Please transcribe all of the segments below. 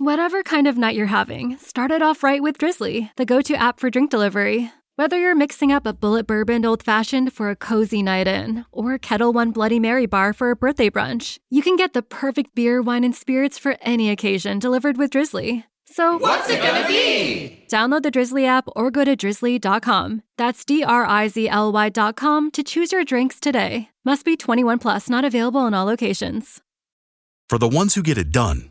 Whatever kind of night you're having, start it off right with Drizly, the go to app for drink delivery. Whether you're mixing up a Bulleit bourbon old fashioned for a cozy night in, or a Ketel One Bloody Mary bar for a birthday brunch, you can get the perfect beer, wine, and spirits for any occasion delivered with Drizly. So, what's it gonna be? Download the Drizly app or go to drizly.com. That's D R I Z L Y.com to choose your drinks today. Must be 21 plus, not available in all locations. For the ones who get it done,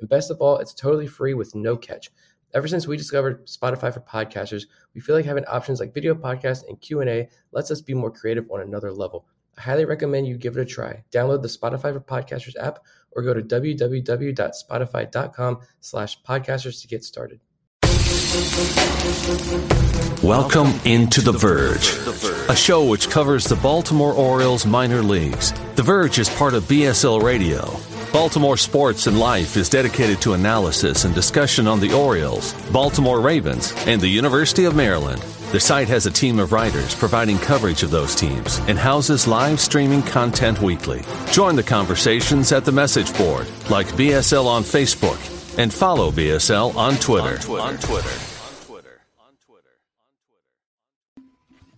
And best of all, it's totally free with no catch. Ever since we discovered Spotify for podcasters, we feel like having options like video podcasts and Q&A lets us be more creative on another level. I highly recommend you give it a try. Download the Spotify for Podcasters app or go to www.spotify.com slash podcasters to get started. Welcome into The Verge, a show which covers the Baltimore Orioles minor leagues. The Verge is part of BSL Radio. Baltimore Sports and Life is dedicated to analysis and discussion on the Orioles, Baltimore Ravens, and the University of Maryland. The site has a team of writers providing coverage of those teams and houses live streaming content weekly. Join the conversations at the message board, like BSL on Facebook, and follow BSL on Twitter. On Twitter.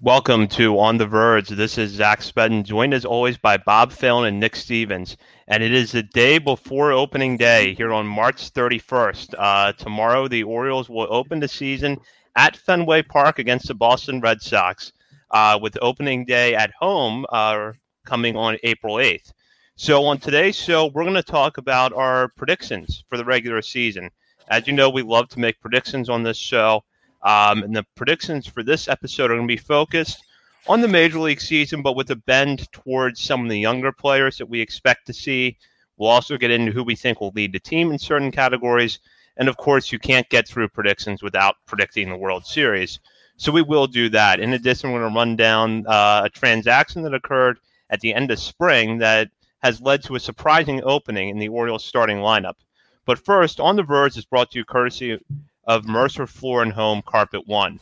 Welcome to On the Verge. This is Zach Spedden, joined as always by Bob Phelan and Nick Stevens. And it is the day before opening day here on March 31st. Uh, tomorrow, the Orioles will open the season at Fenway Park against the Boston Red Sox, uh, with opening day at home uh, coming on April 8th. So, on today's show, we're going to talk about our predictions for the regular season. As you know, we love to make predictions on this show. Um, and the predictions for this episode are going to be focused on the major league season, but with a bend towards some of the younger players that we expect to see. We'll also get into who we think will lead the team in certain categories and of course, you can't get through predictions without predicting the World Series. So we will do that. In addition, we're going to run down uh, a transaction that occurred at the end of spring that has led to a surprising opening in the Orioles starting lineup. But first, On the Verge is brought to you courtesy of Mercer Floor and Home Carpet One.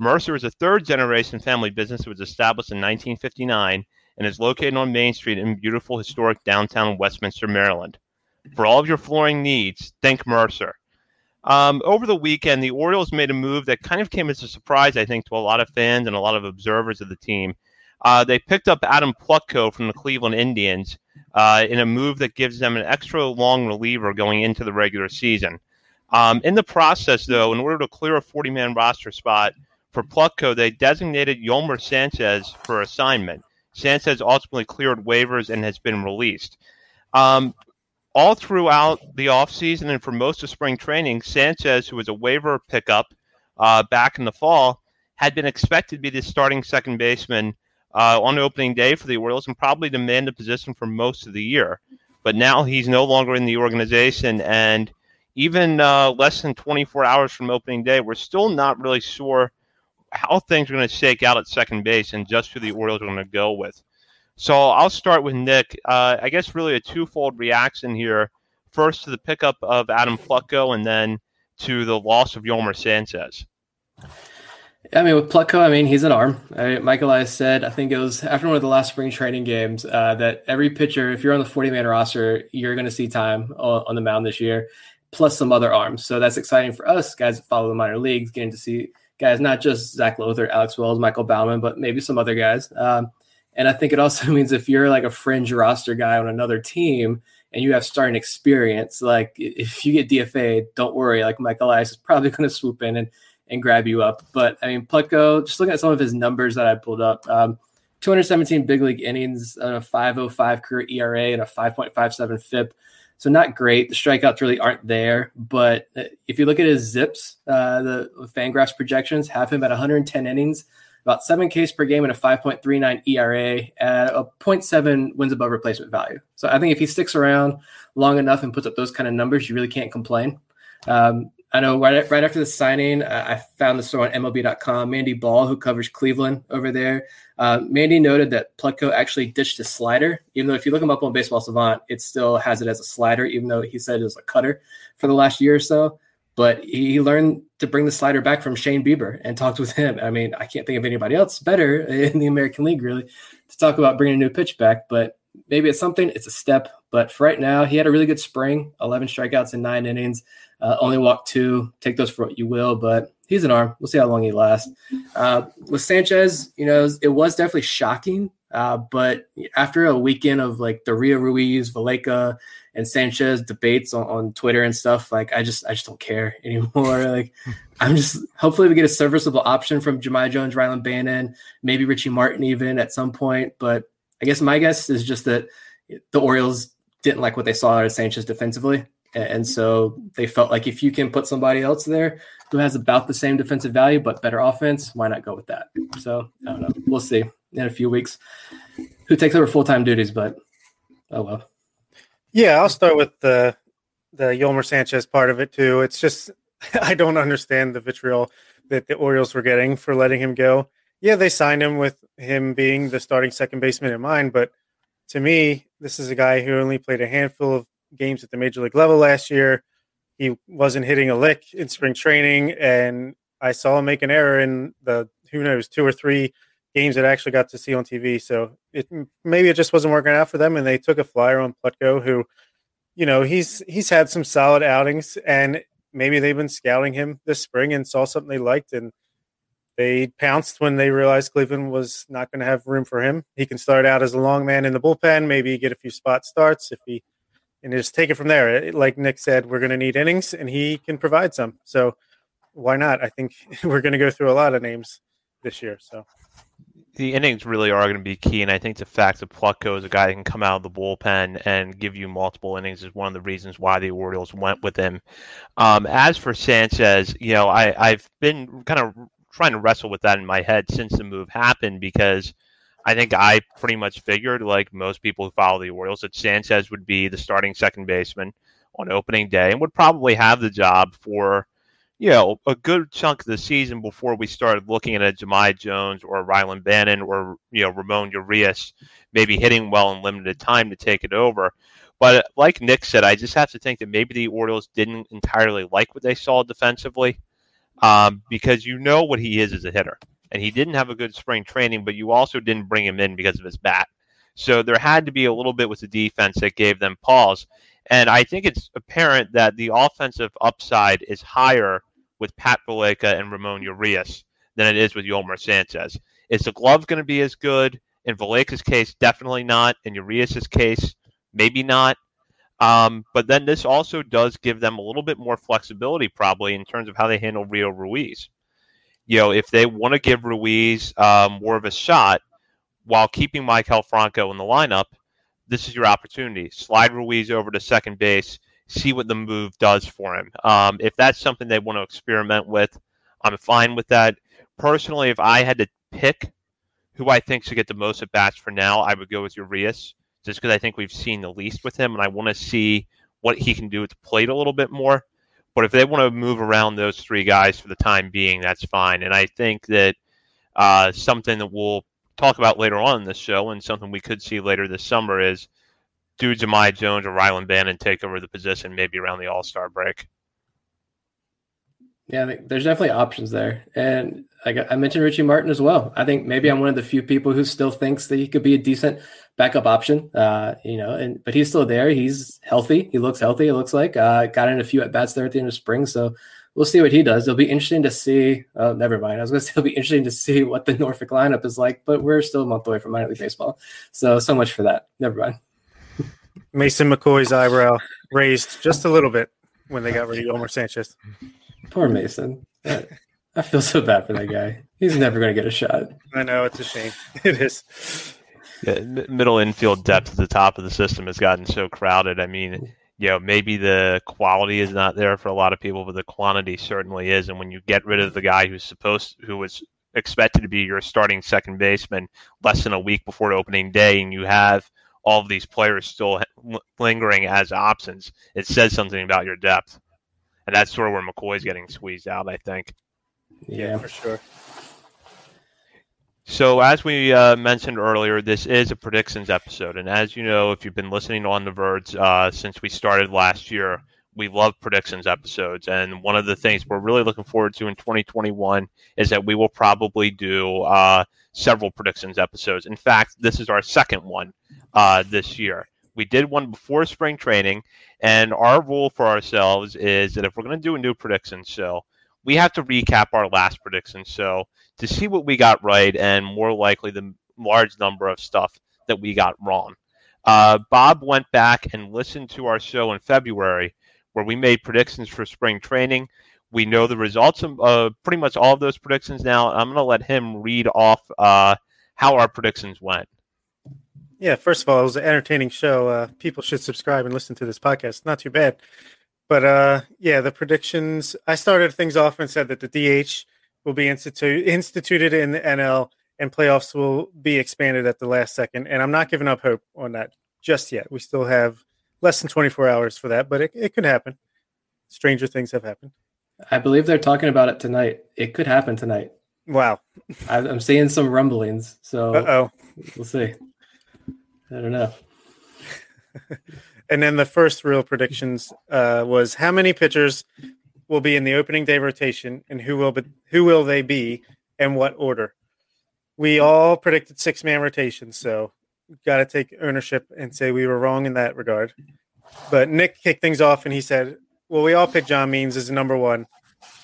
Mercer is a third generation family business that was established in 1959 and is located on Main Street in beautiful historic downtown Westminster, Maryland. For all of your flooring needs, think Mercer. Um, over the weekend, the Orioles made a move that kind of came as a surprise, I think, to a lot of fans and a lot of observers of the team. Uh, they picked up Adam Plutko from the Cleveland Indians uh, in a move that gives them an extra long reliever going into the regular season. Um, in the process, though, in order to clear a 40 man roster spot for Plutko, they designated Yolmer Sanchez for assignment. Sanchez ultimately cleared waivers and has been released. Um, all throughout the offseason and for most of spring training, Sanchez, who was a waiver pickup uh, back in the fall, had been expected to be the starting second baseman uh, on opening day for the Orioles and probably demand a position for most of the year. But now he's no longer in the organization, and even uh, less than 24 hours from opening day, we're still not really sure how things are going to shake out at second base and just who the Orioles are going to go with. So I'll start with Nick. Uh, I guess really a twofold reaction here first to the pickup of Adam Plutko and then to the loss of Yolmer Sanchez? I mean, with Plutko, I mean, he's an arm. I, Michael I said, I think it was after one of the last spring training games, uh, that every pitcher, if you're on the 40 man roster, you're going to see time on, on, the mound this year, plus some other arms. So that's exciting for us, guys that follow the minor leagues, getting to see guys, not just Zach Lowther, Alex Wells, Michael Baumann, but maybe some other guys. Um, and I think it also means if you're like a fringe roster guy on another team and you have starting experience, like if you get DFA, don't worry. Like Michael Elias is probably going to swoop in and and grab you up. But I mean, Plutko, just looking at some of his numbers that I pulled up, um, 217 big league innings, a 505 career ERA, and a 5.57 FIP. So not great. The strikeouts really aren't there. But uh, if you look at his ZiPS, uh, the Fangraphs projections have him at 110 innings, about seven Ks per game, and a 5.39 ERA, at a 0.7 wins above replacement value. So I think if he sticks around long enough and puts up those kind of numbers, you really can't complain. Um, I know right, right after the signing, uh, I found the story on MLB.com. Mandy Bell, who covers Cleveland over there, uh, Mandy noted that Plutko actually ditched his slider, even though if you look him up on Baseball Savant, it still has it as a slider, even though he said it was a cutter for the last year or so. But he learned to bring the slider back from Shane Bieber and talked with him. I mean, I can't think of anybody else better in the American League, really, to talk about bringing a new pitch back. But maybe it's something, it's a step. But for right now, he had a really good spring 11 strikeouts in nine innings. Uh, only walk two. Take those for what you will, but he's an arm. We'll see how long he lasts. Uh, with Sanchez, you know, it was definitely shocking. Uh, but after a weekend of like the Rio Ruiz, Valaika, and Sanchez debates on, on Twitter and stuff, like I just I just don't care anymore. like I'm just hopefully we get a serviceable option from Jahmai Jones, Rylan Bannon, maybe Richie Martin even at some point. But I guess my guess is just that the Orioles didn't like what they saw out of Sanchez defensively. And so they felt like if you can put somebody else there who has about the same defensive value but better offense, why not go with that? So I don't know. We'll see in a few weeks who takes over full time duties, but oh well. Yeah, I'll start with the the Yolmer Sanchez part of it too. It's just I don't understand the vitriol that the Orioles were getting for letting him go. Yeah, they signed him with him being the starting second baseman in mind, but to me, this is a guy who only played a handful of games at the major league level last year. He wasn't hitting a lick in spring training, and I saw him make an error in the who knows two or three games that I actually got to see on TV. So it maybe it just wasn't working out for them, and they took a flyer on Plutko, who, you know, he's he's had some solid outings, and maybe they've been scouting him this spring and saw something they liked, and they pounced when they realized Cleveland was not going to have room for him. He can start out as a long man in the bullpen, maybe get a few spot starts if he and just take it from there. Like Nick said, we're going to need innings, and he can provide some. So why not? I think we're going to go through a lot of names this year. So the innings really are going to be key, and I think the fact that Plutko is a guy that can come out of the bullpen and give you multiple innings is one of the reasons why the Orioles went with him. Um, as for Sanchez, you know, I, I've been kind of trying to wrestle with that in my head since the move happened because – I think I pretty much figured, like most people who follow the Orioles, that Sanchez would be the starting second baseman on opening day and would probably have the job for, you know, a good chunk of the season before we started looking at a Jahmai Jones or Rylan Bannon or, you know, Ramon Urias maybe hitting well in limited time to take it over. But like Nick said, I just have to think that maybe the Orioles didn't entirely like what they saw defensively um, because you know what he is as a hitter and he didn't have a good spring training, but you also didn't bring him in because of his bat. So there had to be a little bit with the defense that gave them pause. And I think it's apparent that the offensive upside is higher with Pat Valaika and Ramon Urias than it is with Yolmer Sanchez. Is the glove going to be as good? In Valaika's case, definitely not. In Urias's case, maybe not. Um, but then this also does give them a little bit more flexibility, probably, in terms of how they handle Rio Ruiz you know, if they want to give Ruiz um, more of a shot while keeping Maikel Franco in the lineup, this is your opportunity. Slide Ruiz over to second base, see what the move does for him. Um, if that's something they want to experiment with, I'm fine with that. Personally, if I had to pick who I think should get the most at bats for now, I would go with Urias, just because I think we've seen the least with him, and I want to see what he can do at the plate a little bit more. But if they want to move around those three guys for the time being, that's fine. And I think that uh, something that we'll talk about later on in the show and something we could see later this summer is do Jahmai Jones or Rylan Bannon take over the position maybe around the All Star break. Yeah, there's definitely options there, and I, got, I mentioned Richie Martin as well. I think maybe I'm one of the few people who still thinks that he could be a decent backup option. Uh, you know, and but he's still there. He's healthy. He looks healthy. It looks like uh, got in a few at bats there at the end of spring. So we'll see what he does. It'll be interesting to see. Oh, never mind. I was going to say it'll be interesting to see what the Norfolk lineup is like, but we're still a month away from minor league baseball. So so much for that. Never mind. Mason McCoy's eyebrow raised just a little bit when they got rid of Yolmer Sanchez. Poor Mason. I feel so bad for that guy. He's never going to get a shot. I know it's a shame. It is. Yeah, middle infield depth at the top of the system has gotten so crowded. I mean, you know, maybe the quality is not there for a lot of people, but the quantity certainly is. And when you get rid of the guy who's supposed, who was expected to be your starting second baseman less than a week before opening day, and you have all of these players still lingering as options, it says something about your depth and that's sort of where McCoy's getting squeezed out. I think. Yeah, for sure. So, as we uh, mentioned earlier, this is a predictions episode, and as you know, if you've been listening on the Verge uh, since we started last year, we love predictions episodes. And one of the things we're really looking forward to in 2021 is that we will probably do uh, several predictions episodes. In fact, this is our second one uh, this year. We did one before spring training, and our rule for ourselves is that if we're going to do a new prediction show, we have to recap our last prediction show to see what we got right and more likely the large number of stuff that we got wrong. Uh, Bob went back and listened to our show in February where we made predictions for spring training. We know the results of uh, pretty much all of those predictions now. I'm going to let him read off uh, how our predictions went. Yeah, first of all, it was an entertaining show. Uh, people should subscribe and listen to this podcast. Not too bad. But uh, yeah, the predictions. I started things off and said that the DH will be institu- instituted in the NL and playoffs will be expanded at the last second. And I'm not giving up hope on that just yet. We still have less than 24 hours for that, but it, it could happen. Stranger things have happened. I believe they're talking about it tonight. It could happen tonight. Wow. I'm seeing some rumblings. So oh we'll see. I don't know. and then the first real predictions uh, was how many pitchers will be in the opening day rotation, and who will be, who will they be, and what order? We all predicted six man rotations, so got to take ownership and say we were wrong in that regard. But Nick kicked things off, and he said, "Well, we all picked John Means as number one.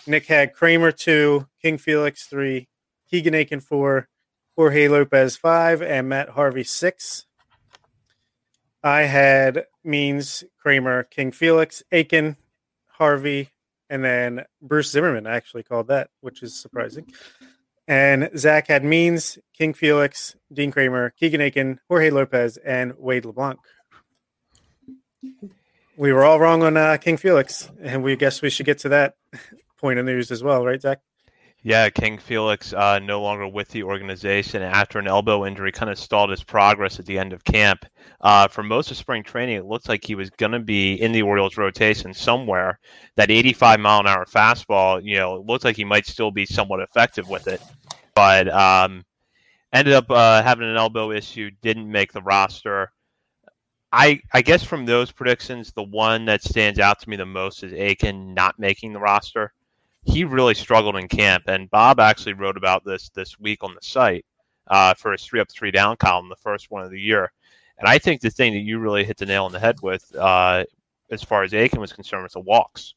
Nick had Kremer two, King Felix three, Keegan Akin four, Jorge Lopez five, and Matt Harvey six. I had Means, Kremer, King Felix, Akin, Harvey, and then Bruce Zimmermann actually called that, which is surprising. And Zach had Means, King Felix, Dean Kremer, Keegan Akin, Jorge Lopez, and Wade LeBlanc. We were all wrong on uh, King Felix, and we guess we should get to that point of news as well, right, Zach? Yeah, King Felix uh, no longer with the organization after an elbow injury kind of stalled his progress at the end of camp. Uh, for most of spring training, it looked like he was going to be in the Orioles rotation somewhere. That 85 mile an hour fastball, you know, it looked like he might still be somewhat effective with it, but um, ended up uh, having an elbow issue, didn't make the roster. I, I guess from those predictions, the one that stands out to me the most is Akin not making the roster he really struggled in camp. And Bob actually wrote about this this week on the site uh, for his three up, three down column, the first one of the year. And I think the thing that you really hit the nail on the head with, uh, as far as Akin was concerned, was the walks.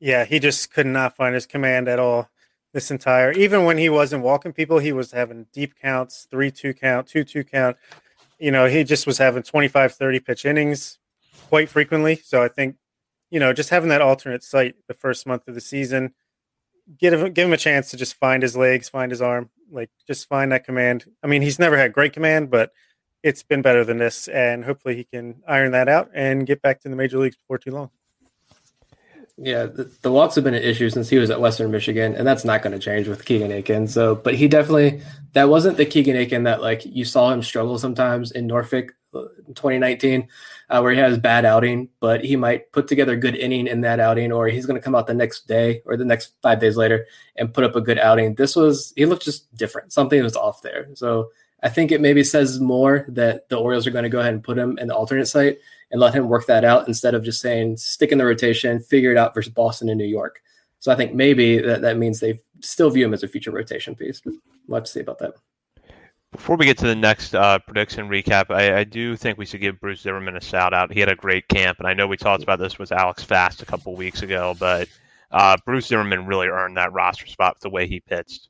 Yeah, he just could not find his command at all this entire. Even when he wasn't walking people, he was having deep counts, three two count, two two count. You know, he just was having 25, 30 pitch innings quite frequently. So I think you know, just having that alternate site the first month of the season, give him, give him a chance to just find his legs, find his arm, like just find that command. I mean, he's never had great command, but it's been better than this, and hopefully he can iron that out and get back to the major leagues before too long. Yeah, the, the, walks have been an issue since he was at Western Michigan, and that's not going to change with Keegan Akin. So, but he definitely that wasn't the Keegan Akin that like you saw him struggle sometimes in Norfolk 2019 uh, where he has bad outing, but he might put together a good inning in that outing, or he's going to come out the next day or the next five days later and put up a good outing. This was he looked just different. Something was off there. So I think it maybe says more that the Orioles are going to go ahead and put him in the alternate site and let him work that out instead of just saying stick in the rotation, figure it out versus Boston and New York. So I think maybe that, that means they still view him as a future rotation piece. We'll have to see about that. Before we get to the next uh, prediction recap, I, I, do think we should give Bruce Zimmermann a shout out. He had a great camp, and I know we talked about this with Alex Fast a couple weeks ago, but uh, Bruce Zimmermann really earned that roster spot the way he pitched.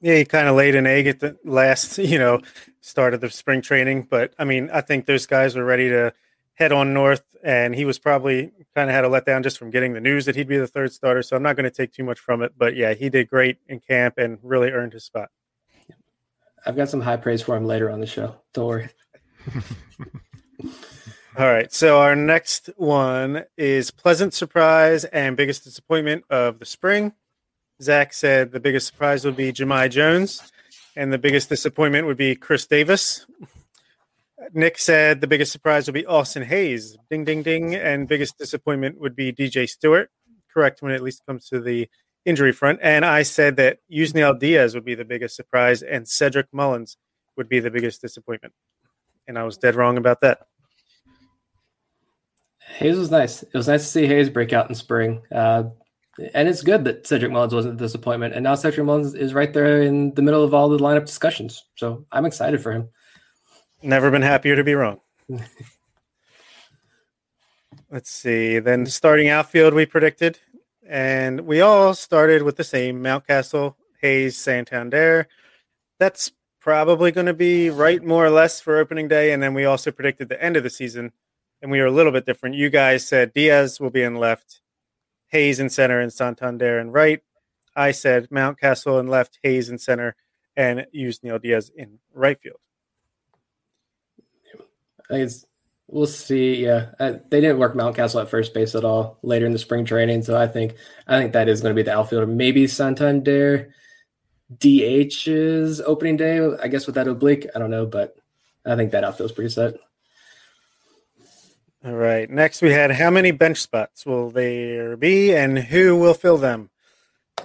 Yeah, he kind of laid an egg at the last, you know, start of the spring training. But I mean, I think those guys were ready to head on north, and he was probably kind of had a letdown just from getting the news that he'd be the third starter. So I'm not going to take too much from it. But yeah, he did great in camp and really earned his spot. I've got some high praise for him later on the show. Don't worry. All right. So our next one is pleasant surprise and biggest disappointment of the spring. Zach said the biggest surprise would be Jahmai Jones, and the biggest disappointment would be Chris Davis. Nick said the biggest surprise would be Austin Hays. Ding, ding, ding. And biggest disappointment would be DJ Stewart. Correct when it at least comes to the injury front. And I said that Yusniel Diaz would be the biggest surprise and Cedric Mullins would be the biggest disappointment. And I was dead wrong about that. Hays was nice. It was nice to see Hays break out in spring. Uh, and it's good that Cedric Mullins wasn't a disappointment. And now Cedric Mullins is right there in the middle of all the lineup discussions. So I'm excited for him. Never been happier to be wrong. Let's see. Then starting outfield, we predicted, and we all started with the same Mountcastle, Hays, Santander. That's probably going to be right more or less for opening day. And then we also predicted the end of the season, and we were a little bit different. You guys said Diaz will be in left, Hays in center, and Santander in right. I said Mountcastle in left, Hays in center, and Yusniel Diaz in right field. I guess we'll see. Yeah, I, they didn't work Mountcastle at first base at all later in the spring training, so I think I think that is going to be the outfielder. Maybe Santander DH's opening day. I guess with that oblique, I don't know, but I think that outfield's pretty set. All right. Next, we had how many bench spots will there be, and who will fill them?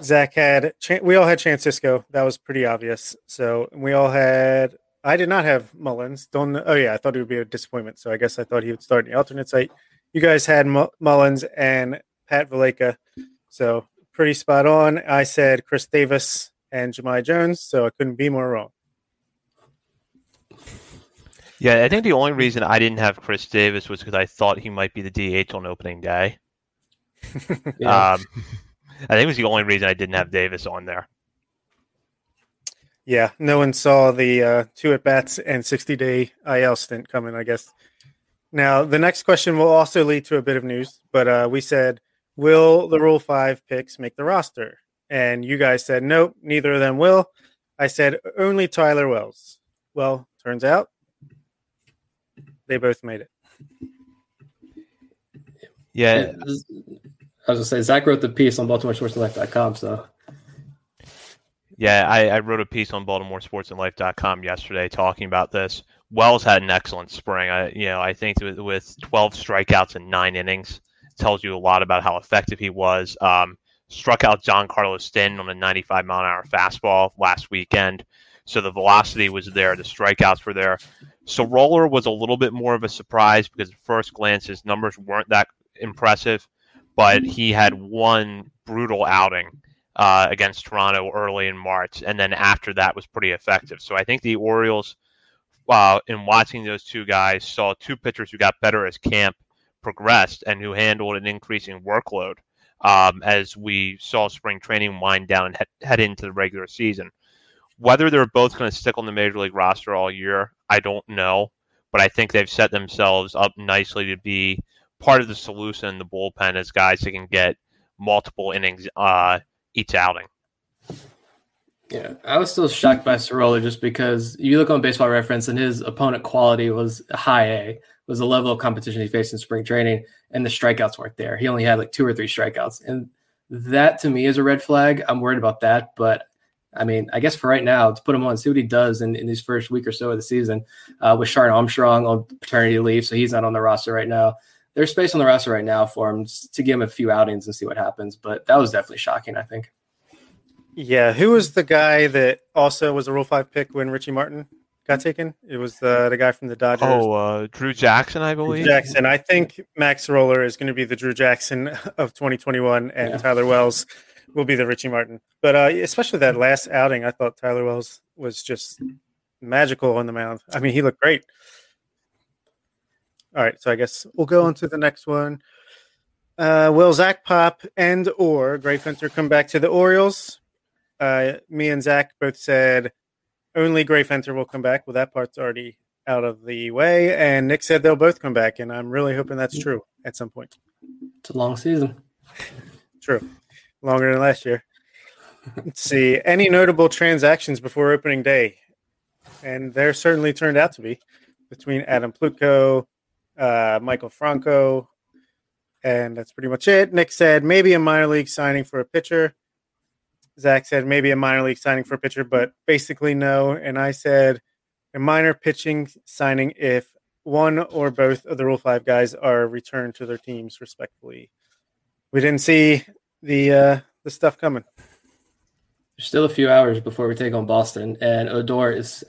Zach had we all had Francisco. That was pretty obvious. So we all had I did not have Mullins. Don't. Oh yeah, I thought it would be a disappointment. So I guess I thought he would start in the alternate site. You guys had Mullins and Pat Valaika, so pretty spot on. I said Chris Davis and Jahmai Jones, so I couldn't be more wrong. Yeah, I think the only reason I didn't have Chris Davis was because I thought he might be the DH on opening day. yeah. um, I think it was the only reason I didn't have Davis on there. Yeah, no one saw the uh, two at bats and 60 day IL stint coming, I guess. Now, the next question will also lead to a bit of news, but uh, we said, will the Rule 5 picks make the roster? And you guys said, nope, neither of them will. I said, only Tyler Wells. Well, turns out they both made it. Yeah. I was going to say, Zach wrote the piece on BaltimoreSportsLife.com, so yeah, I, I, wrote a piece on BaltimoreSportsAndLife.com yesterday talking about this. Wells had an excellent spring. I, you know, I think with, with 12 strikeouts in nine innings, tells you a lot about how effective he was. Um, struck out Giancarlo Stanton on a 95 mile an hour fastball last weekend, so the velocity was there, the strikeouts were there. Sceroler was a little bit more of a surprise because at first glance his numbers weren't that impressive, but he had one brutal outing uh, against Toronto early in March, and then after that was pretty effective. So I think the Orioles, uh, in watching those two guys, saw two pitchers who got better as camp progressed and who handled an increasing workload um, as we saw spring training wind down and head, head into the regular season. Whether they're both going to stick on the major league roster all year, I don't know, but I think they've set themselves up nicely to be part of the solution in the bullpen as guys that can get multiple innings uh, each outing. Yeah, I was still shocked by Sceroler just because you look on Baseball Reference and his opponent quality was high A, was the level of competition he faced in spring training, and the strikeouts weren't there. He only had like two or three strikeouts, and that to me is a red flag. I'm worried about that, but I mean, I guess for right now, to put him on, see what he does in, in these first week or so of the season. Uh, with Shawn Armstrong on paternity leave, so he's not on the roster right now there's space on the roster right now for him to give him a few outings and see what happens. But that was definitely shocking, I think. Yeah, who was the guy that also was a Rule Five pick when Richie Martin got taken? It was uh, the guy from the Dodgers. Oh, uh, Drew Jackson, I believe. Drew Jackson. I think Mac Sceroler is going to be the Drew Jackson of 2021, and Yeah. Tyler Wells will be the Richie Martin. But uh, especially that last outing, I thought Tyler Wells was just magical on the mound. I mean, he looked great. All right, so I guess we'll go on to the next one. Uh, will Zack Pop and or Gray Fenter come back to the Orioles? Uh, me and Zach both said only Gray Fenter will come back. Well, that part's already out of the way. And Nick said they'll both come back, and I'm really hoping that's true at some point. It's a long season. True, longer than last year. Let's see any notable transactions before opening day, and there certainly turned out to be between Adam Plutko, uh, Maikel Franco, and that's pretty much it. Nick said maybe a minor league signing for a pitcher. Zach said maybe a minor league signing for a pitcher, but basically no. And I said a minor pitching signing if one or both of the Rule Five guys are returned to their teams respectfully. We didn't see the uh, the stuff coming. There's still a few hours before we take on Boston, and Odor is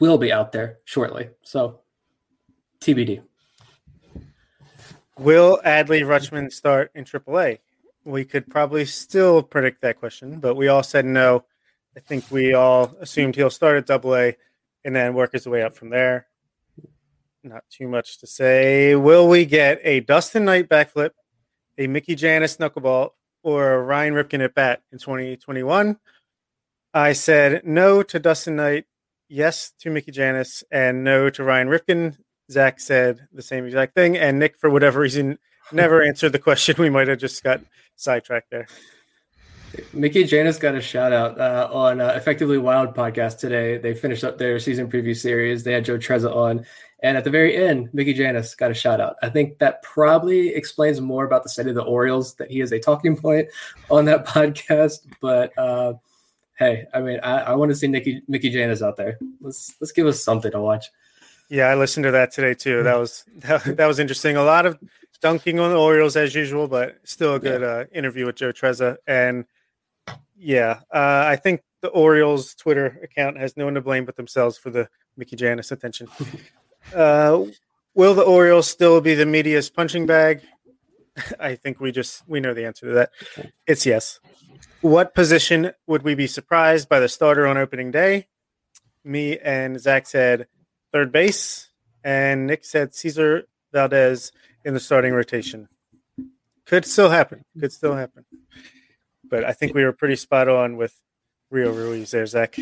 will be out there shortly. So TBD. Will Adley Rutschman start in AAA? We could probably still predict that question, but we all said no. I think we all assumed he'll start at Double A and then work his way up from there. Not too much to say. Will we get a Dustin Knight backflip, a Mickey Jannis knuckleball, or a Ryan Ripken at bat in 2021? I said no to Dustin Knight, yes to Mickey Jannis, and no to Ryan Ripken. Zach said the same exact thing, and Nick, for whatever reason, never answered the question. We might have just got sidetracked there. Mickey Jannis got a shout out uh, on uh, Effectively Wild podcast today. They finished up their season preview series. They had Joe Trezza on, and at the very end, Mickey Jannis got a shout out. I think that probably explains more about the state of the Orioles that he is a talking point on that podcast. But uh, hey, I mean, I, I want to see Nicky, Mickey Jannis out there. Let's let's give us something to watch. Yeah, I listened to that today too. That was that, that was interesting. A lot of dunking on the Orioles as usual, but still a good uh, interview with Joe Trezza. And yeah, uh, I think the Orioles Twitter account has no one to blame but themselves for the Mickey Jannis attention. uh, will the Orioles still be the media's punching bag? I think we just we know the answer to that. It's yes. What position would we be surprised by the starter on opening day? Me and Zach said third base, and Nick said Cesar Valdez in the starting rotation. Could still happen. Could still happen. But I think we were pretty spot on with Rio Ruiz there, Zach.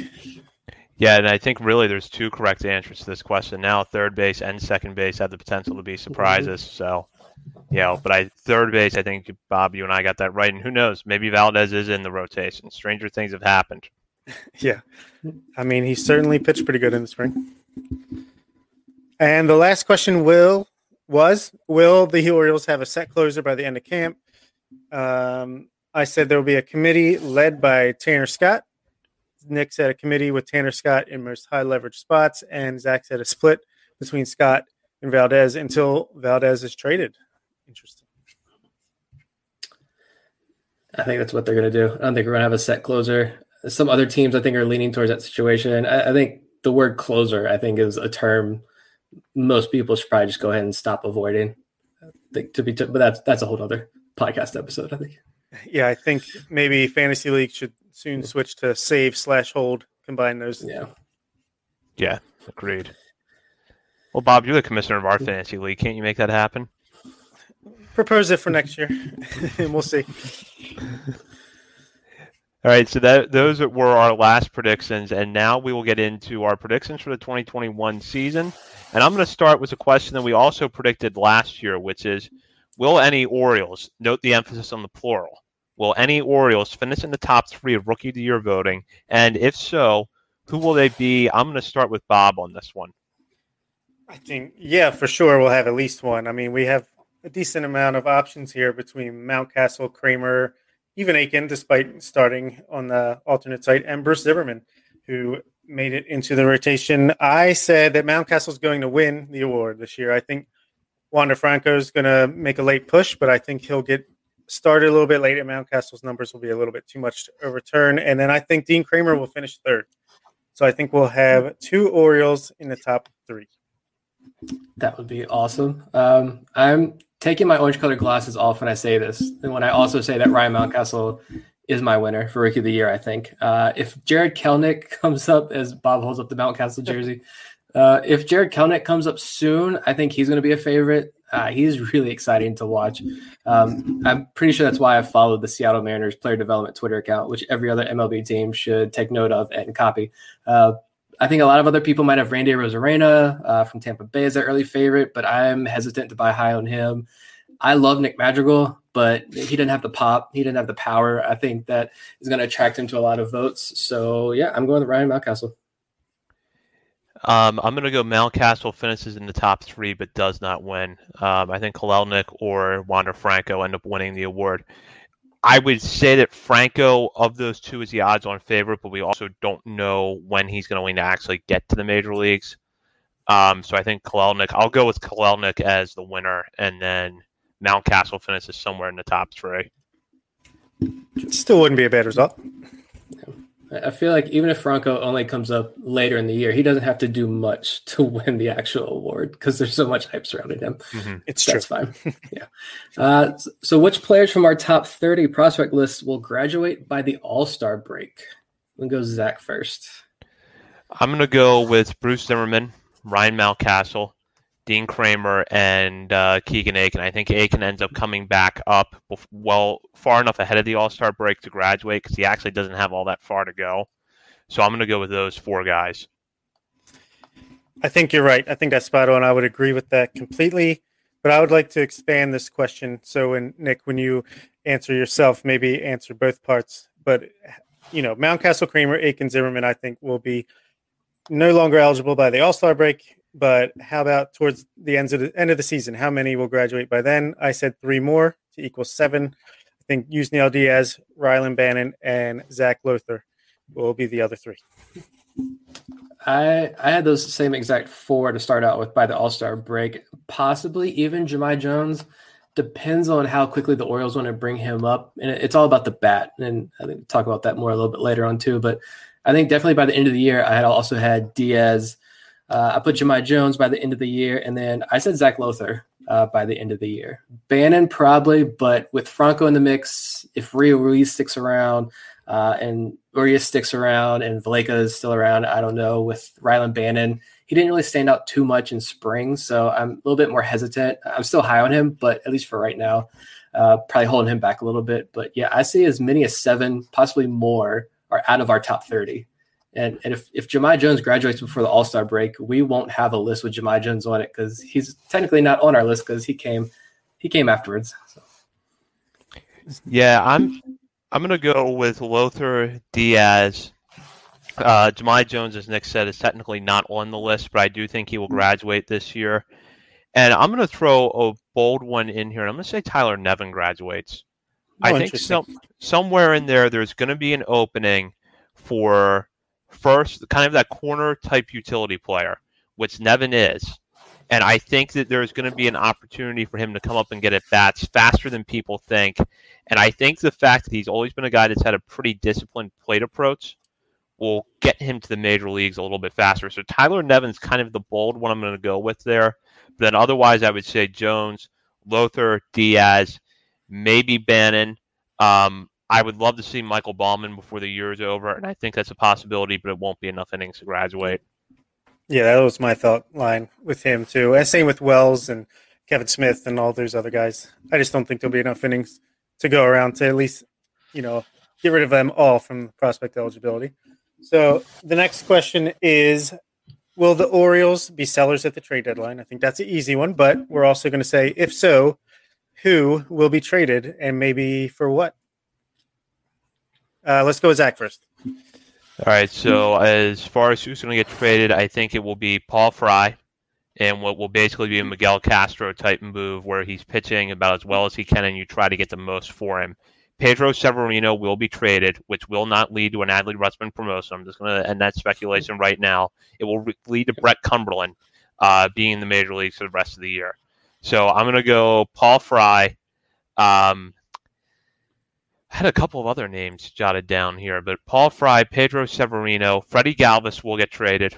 Yeah, and I think really there's two correct answers to this question now. Third base and second base have the potential to be surprises. Mm-hmm. So, yeah, but I third base, I think Bob, you and I got that right. And who knows? Maybe Valdez is in the rotation. Stranger things have happened. Yeah. I mean, he certainly pitched pretty good in the spring. And the last question will was will the Orioles have a set closer by the end of camp? Um, I said there will be a committee led by Tanner Scott. Nick said a committee with Tanner Scott in most high leverage spots, and Zach said a split between Scott and Valdez until Valdez is traded. Interesting. I think that's what they're going to do. I don't think we're going to have a set closer. Some other teams, I think, are leaning towards that situation. I, I think the word closer, I think, is a term most people should probably just go ahead and stop avoiding. I think to be, t- but that's that's a whole other podcast episode. I think. Yeah, I think maybe fantasy league should soon switch to save slash hold. Combine those. Yeah. Yeah, agreed. Well, Bob, you're the commissioner of our fantasy league. Can't you make that happen? Propose it for next year, and we'll see. All right, so that those were our last predictions, and now we will get into our predictions for the 2021 season. And I'm going to start with a question that we also predicted last year, which is, will any Orioles note the emphasis on the plural? Will any Orioles finish in the top three of Rookie of the Year voting? And if so, who will they be? I'm going to start with Bob on this one. I think, yeah, for sure, we'll have at least one. I mean, we have a decent amount of options here between Mountcastle, Kremer, even Akin, despite starting on the alternate site, and Bruce Zimmermann, who made it into the rotation. I said that Mountcastle is going to win the award this year. I think Wander Franco is going to make a late push, but I think he'll get started a little bit late, and Mountcastle's numbers will be a little bit too much to overturn. And then I think Dean Kremer will finish third. So I think we'll have two Orioles in the top three. That would be awesome. Um, I'm taking my orange colored glasses off when I say this, and when I also say that Ryan Mountcastle is my winner for Rookie of the Year. I think uh, if Jarred Kelenic comes up as Bob holds up the Mountcastle jersey, uh, if Jarred Kelenic comes up soon, I think he's going to be a favorite. Uh, he's really exciting to watch. Um, I'm pretty sure that's why I followed the Seattle Mariners player development Twitter account, which every other MLB team should take note of and copy. Uh, I think a lot of other people might have Randy Arozarena uh, from Tampa Bay as their early favorite, but I'm hesitant to buy high on him. I love Nick Madrigal, but he didn't have the pop. He didn't have the power. I think that is going to attract him to a lot of votes. So yeah, I'm going with Ryan Mountcastle. Um, I'm going to go Mountcastle finishes in the top three, but does not win. Um, I think Kelenic or Wander Franco end up winning the award. I would say that Franco of those two is the odds-on favorite, but we also don't know when he's going to actually get to the major leagues. Um, so I think Kelenic. I'll go with Kelenic as the winner, and then Mountcastle finishes somewhere in the top three. Still wouldn't be a bad result. I feel like even if Franco only comes up later in the year, he doesn't have to do much to win the actual award because there's so much hype surrounding him. Mm-hmm. It's That's true. fine. yeah. Uh, so, which players from our top 30 prospect list will graduate by the All Star break? We'll go Zach first. I'm going to go with Bruce Zimmerman, Ryan Mountcastle, Dean Kremer and uh, Keegan Akin. I think Akin ends up coming back up well far enough ahead of the All Star break to graduate because he actually doesn't have all that far to go. So I'm going to go with those four guys. I think you're right. I think that's spot on. I would agree with that completely. But I would like to expand this question. So, when Nick, when you answer yourself, maybe answer both parts. But you know, Mountcastle, Kremer, Akin, Zimmermann, I think will be no longer eligible by the All Star break but how about towards the end of the end of the season? How many will graduate by then? I said three more to equal seven. I think Yusniel Diaz, Rylan Bannon, and Zach Lowther will be the other three. I I had those same exact four to start out with by the All Star break. Possibly even Jahmai Jones. Depends on how quickly the Orioles want to bring him up, and it's all about the bat. And I think we'll talk about that more a little bit later on too. But I think definitely by the end of the year, I had also had Diaz, uh, I put Jahmai Jones by the end of the year, and then I said Zach Lowther uh, by the end of the year. Bannon probably, but with Franco in the mix, if Rio Ruiz sticks around uh, and Urias sticks around and Valaika is still around, I don't know. With Rylan Bannon, he didn't really stand out too much in spring, so I'm a little bit more hesitant. I'm still high on him, but at least for right now, uh, probably holding him back a little bit. But yeah, I see as many as seven, possibly more, are out of our top 30. And, and if, if Jahmai Jones graduates before the All Star break, we won't have a list with Jahmai Jones on it because he's technically not on our list because he came he came afterwards. So. Yeah, I'm I'm gonna go with Lowther Diaz. Uh, Jahmai Jones, as Nick said, is technically not on the list, but I do think he will graduate this year. And I'm going to throw a bold one in here. And I'm going to say Tyler Nevin graduates. Oh, I think some, somewhere in there, there's going to be an opening for first, kind of that corner type utility player, which Nevin is. And I think that there's going to be an opportunity for him to come up and get at bats faster than people think. And I think the fact that he's always been a guy that's had a pretty disciplined plate approach will get him to the major leagues a little bit faster. So Tyler Nevin's kind of the bold one I'm going to go with there. But then otherwise, I would say Jones, Lowther, Diaz, maybe Bannon. Um, I would love to see Michael Baumann before the year is over, and I think that's a possibility, but it won't be enough innings to graduate. Yeah, that was my thought line with him too. And same with Wells and Kevin Smith and all those other guys. I just don't think there'll be enough innings to go around to at least, you know, get rid of them all from prospect eligibility. So the next question is Will the Orioles be sellers at the trade deadline? I think that's an easy one, but we're also going to say, if so, who will be traded and maybe for what? Uh, let's go with Zach first. All right. So as far as who's going to get traded, I think it will be Paul Fry, and what will basically be a Miguel Castro type move where he's pitching about as well as he can, and you try to get the most for him. Pedro Severino will be traded, which will not lead to an Adley Rutschman promotion. I'm just going to end that speculation right now. It will re- lead to Brett Cumberland uh, being in the major leagues for the rest of the year. So I'm going to go Paul Fry. Um, I had a couple of other names jotted down here, but Paul Fry, Pedro Severino, Freddy Galvis will get traded.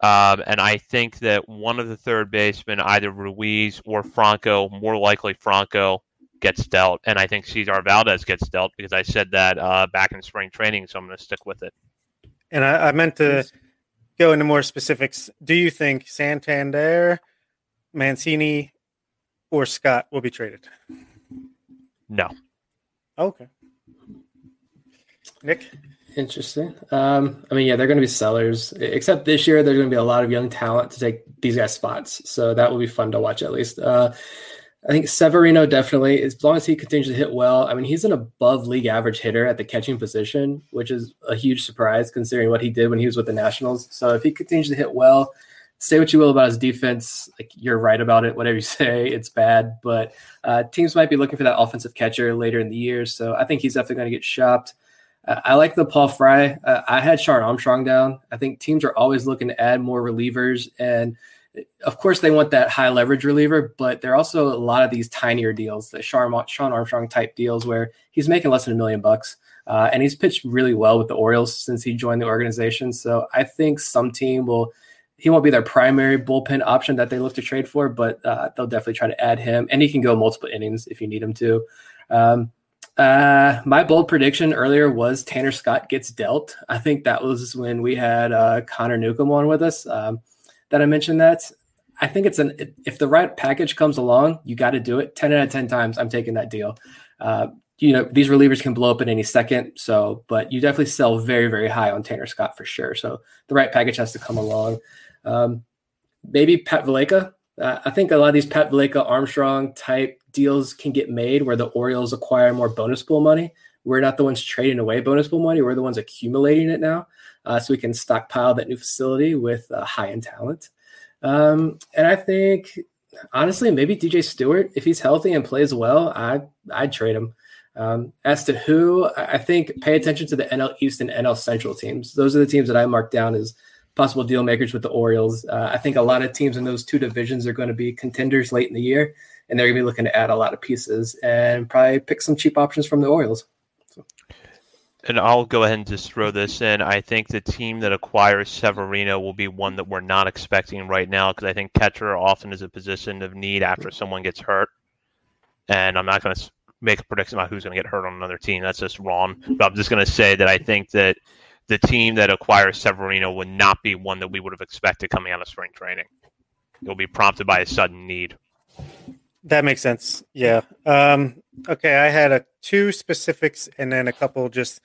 Um, and I think that one of the third basemen, either Ruiz or Franco, more likely Franco, gets dealt. And I think Cesar Valdez gets dealt because I said that uh, back in spring training, so I'm going to stick with it. And I, I meant to go into more specifics. Do you think Santander, Mancini, or Scott will be traded? No. Okay. Nick? Interesting. Um, I mean, yeah, they're going to be sellers. Except this year, there's going to be a lot of young talent to take these guys' spots. So that will be fun to watch at least. Uh, I think Severino definitely, as long as he continues to hit well. I mean, he's an above league average hitter at the catching position, which is a huge surprise considering what he did when he was with the Nationals. So if he continues to hit well, say what you will about his defense, like you're right about it. Whatever you say, it's bad. But uh, teams might be looking for that offensive catcher later in the year. So I think he's definitely going to get shopped. Uh, I like the Paul Fry. Uh, I had Shawn Armstrong down. I think teams are always looking to add more relievers. And of course, they want that high leverage reliever, but there are also a lot of these tinier deals, the Shawn Armstrong type deals where he's making less than a million bucks. Uh, and he's pitched really well with the Orioles since he joined the organization. So I think some team will, he won't be their primary bullpen option that they look to trade for, but uh, they'll definitely try to add him. And he can go multiple innings if you need him to. Um, uh, my bold prediction earlier was Tanner Scott gets dealt. I think that was when we had uh, Connor Newcomb on with us um, that I mentioned that. I think it's an if the right package comes along, you got to do it. Ten out of ten times, I'm taking that deal. Uh, you know these relievers can blow up at any second, so but you definitely sell very very high on Tanner Scott for sure. So the right package has to come along. Um, maybe Pat Valaika. Uh, I think a lot of these Pat Valaika Armstrong type deals can get made where the Orioles acquire more bonus pool money. We're not the ones trading away bonus pool money. We're the ones accumulating it now. Uh, so we can stockpile that new facility with uh, high end talent. Um, and I think, honestly, maybe DJ Stewart, if he's healthy and plays well, I, I'd trade him. Um, as to who, I think pay attention to the NL East and NL Central teams. Those are the teams that I marked down as possible deal makers with the Orioles. Uh, I think a lot of teams in those two divisions are going to be contenders late in the year and they're going to be looking to add a lot of pieces and probably pick some cheap options from the Orioles. And I'll go ahead and just throw this in. I think the team that acquires Severino will be one that we're not expecting right now because I think catcher often is a position of need after someone gets hurt. And I'm not going to make a prediction about who's going to get hurt on another team. That's just wrong. But I'm just going to say that I think that the team that acquires Severino would not be one that we would have expected coming out of spring training. It'll be prompted by a sudden need. That makes sense. Yeah. Um, okay. I had a two specifics and then a couple just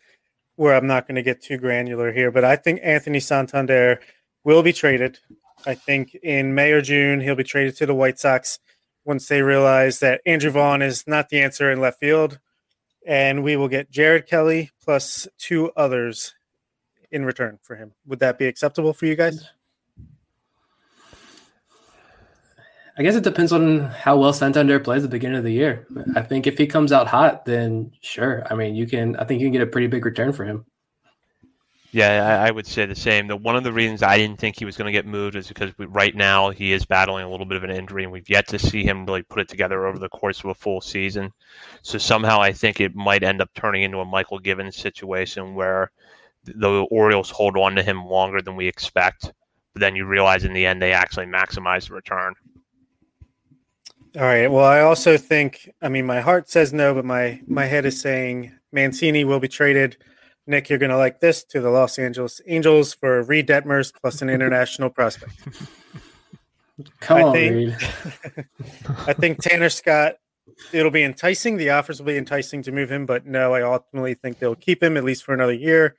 where I'm not going to get too granular here, but I think Anthony Santander will be traded. I think in May or June he'll be traded to the White Sox once they realize that Andrew Vaughn is not the answer in left field, and we will get Jared Kelley plus two others in return for him. Would that be acceptable for you guys? I guess it depends on how well Santander plays at the beginning of the year. I think if he comes out hot, then sure. I mean, you can. I think you can get a pretty big return for him. Yeah, I, I would say the same. The one of the reasons I didn't think he was going to get moved is because we, right now he is battling a little bit of an injury, and we've yet to see him really put it together over the course of a full season. So somehow I think it might end up turning into a Mychal Givens situation where the Orioles hold on to him longer than we expect, but then you realize in the end they actually maximize the return. All right. Well, I also think. I mean, my heart says no, but my my head is saying Mancini will be traded. Nick, you're going to like this to the Los Angeles Angels for Reid Detmers plus an international prospect. Come I on, think, Reid. I think Tanner Scott. It'll be enticing. The offers will be enticing to move him, but no, I ultimately think they'll keep him at least for another year.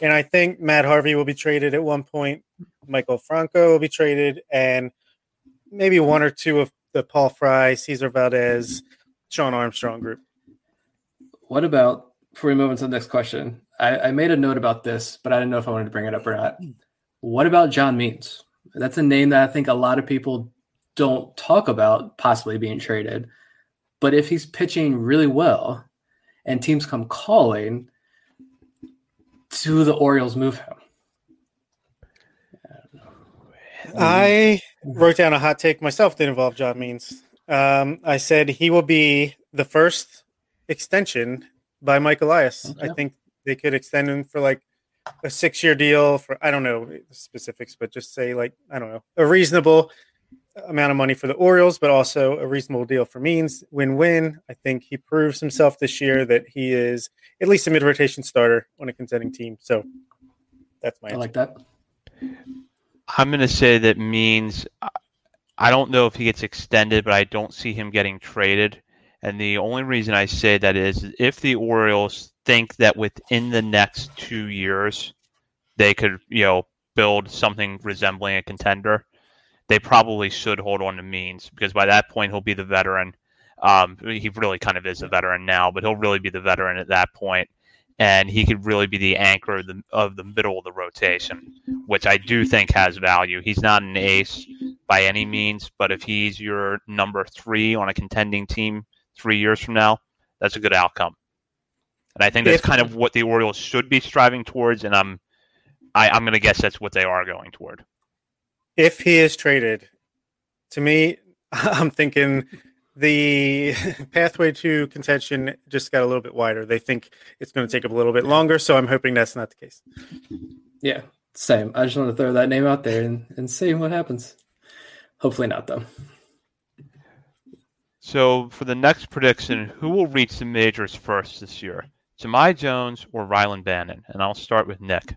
And I think Matt Harvey will be traded at one point. Maikel Franco will be traded, and maybe one or two of the Paul Fry, Cesar Valdez, Shawn Armstrong group. What about before we move on to the next question? I, I made a note about this, but I didn't know if I wanted to bring it up or not. What about John Means? That's a name that I think a lot of people don't talk about possibly being traded. But if he's pitching really well and teams come calling, do the Orioles move him? I wrote down a hot take myself that involved John Means. Um, I said he will be the first extension by Mike Elias. Okay. I think they could extend him for like a six year deal for I don't know specifics, but just say like I don't know a reasonable amount of money for the Orioles, but also a reasonable deal for Means. Win win. I think he proves himself this year that he is at least a mid rotation starter on a contending team. So that's my. I answer. like that. I'm going to say that Means. I don't know if he gets extended, but I don't see him getting traded. And the only reason I say that is if the Orioles think that within the next two years they could, you know, build something resembling a contender, they probably should hold on to Means because by that point he'll be the veteran. Um, he really kind of is a veteran now, but he'll really be the veteran at that point, and he could really be the anchor of the, of the middle of the rotation, which I do think has value. He's not an ace by any means, but if he's your number three on a contending team three years from now, that's a good outcome. And I think that's kind of what the Orioles should be striving towards, and I'm I, I'm going to guess that's what they are going toward if he is traded, to me, I'm thinking the pathway to contention just got a little bit wider. They think it's going to take a little bit longer, so I'm hoping that's not the case. Yeah, same. I just want to throw that name out there and, and see what happens. Hopefully not, though. So for the next prediction, who will reach the majors first this year? Jahmai Jones or Rylan Bannon? And I'll start with Nick.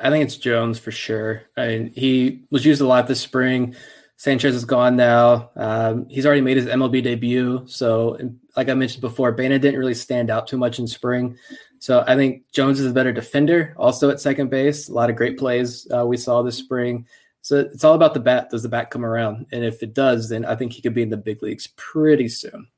I think it's Jones for sure. I mean, he was used a lot this spring. Sanchez is gone now. Um, he's already made his MLB debut. So, like I mentioned before, Bannon didn't really stand out too much in spring. So, I think Jones is a better defender, also at second base. A lot of great plays uh, we saw this spring. So, it's all about the bat. Does the bat come around? And if it does, then I think he could be in the big leagues pretty soon.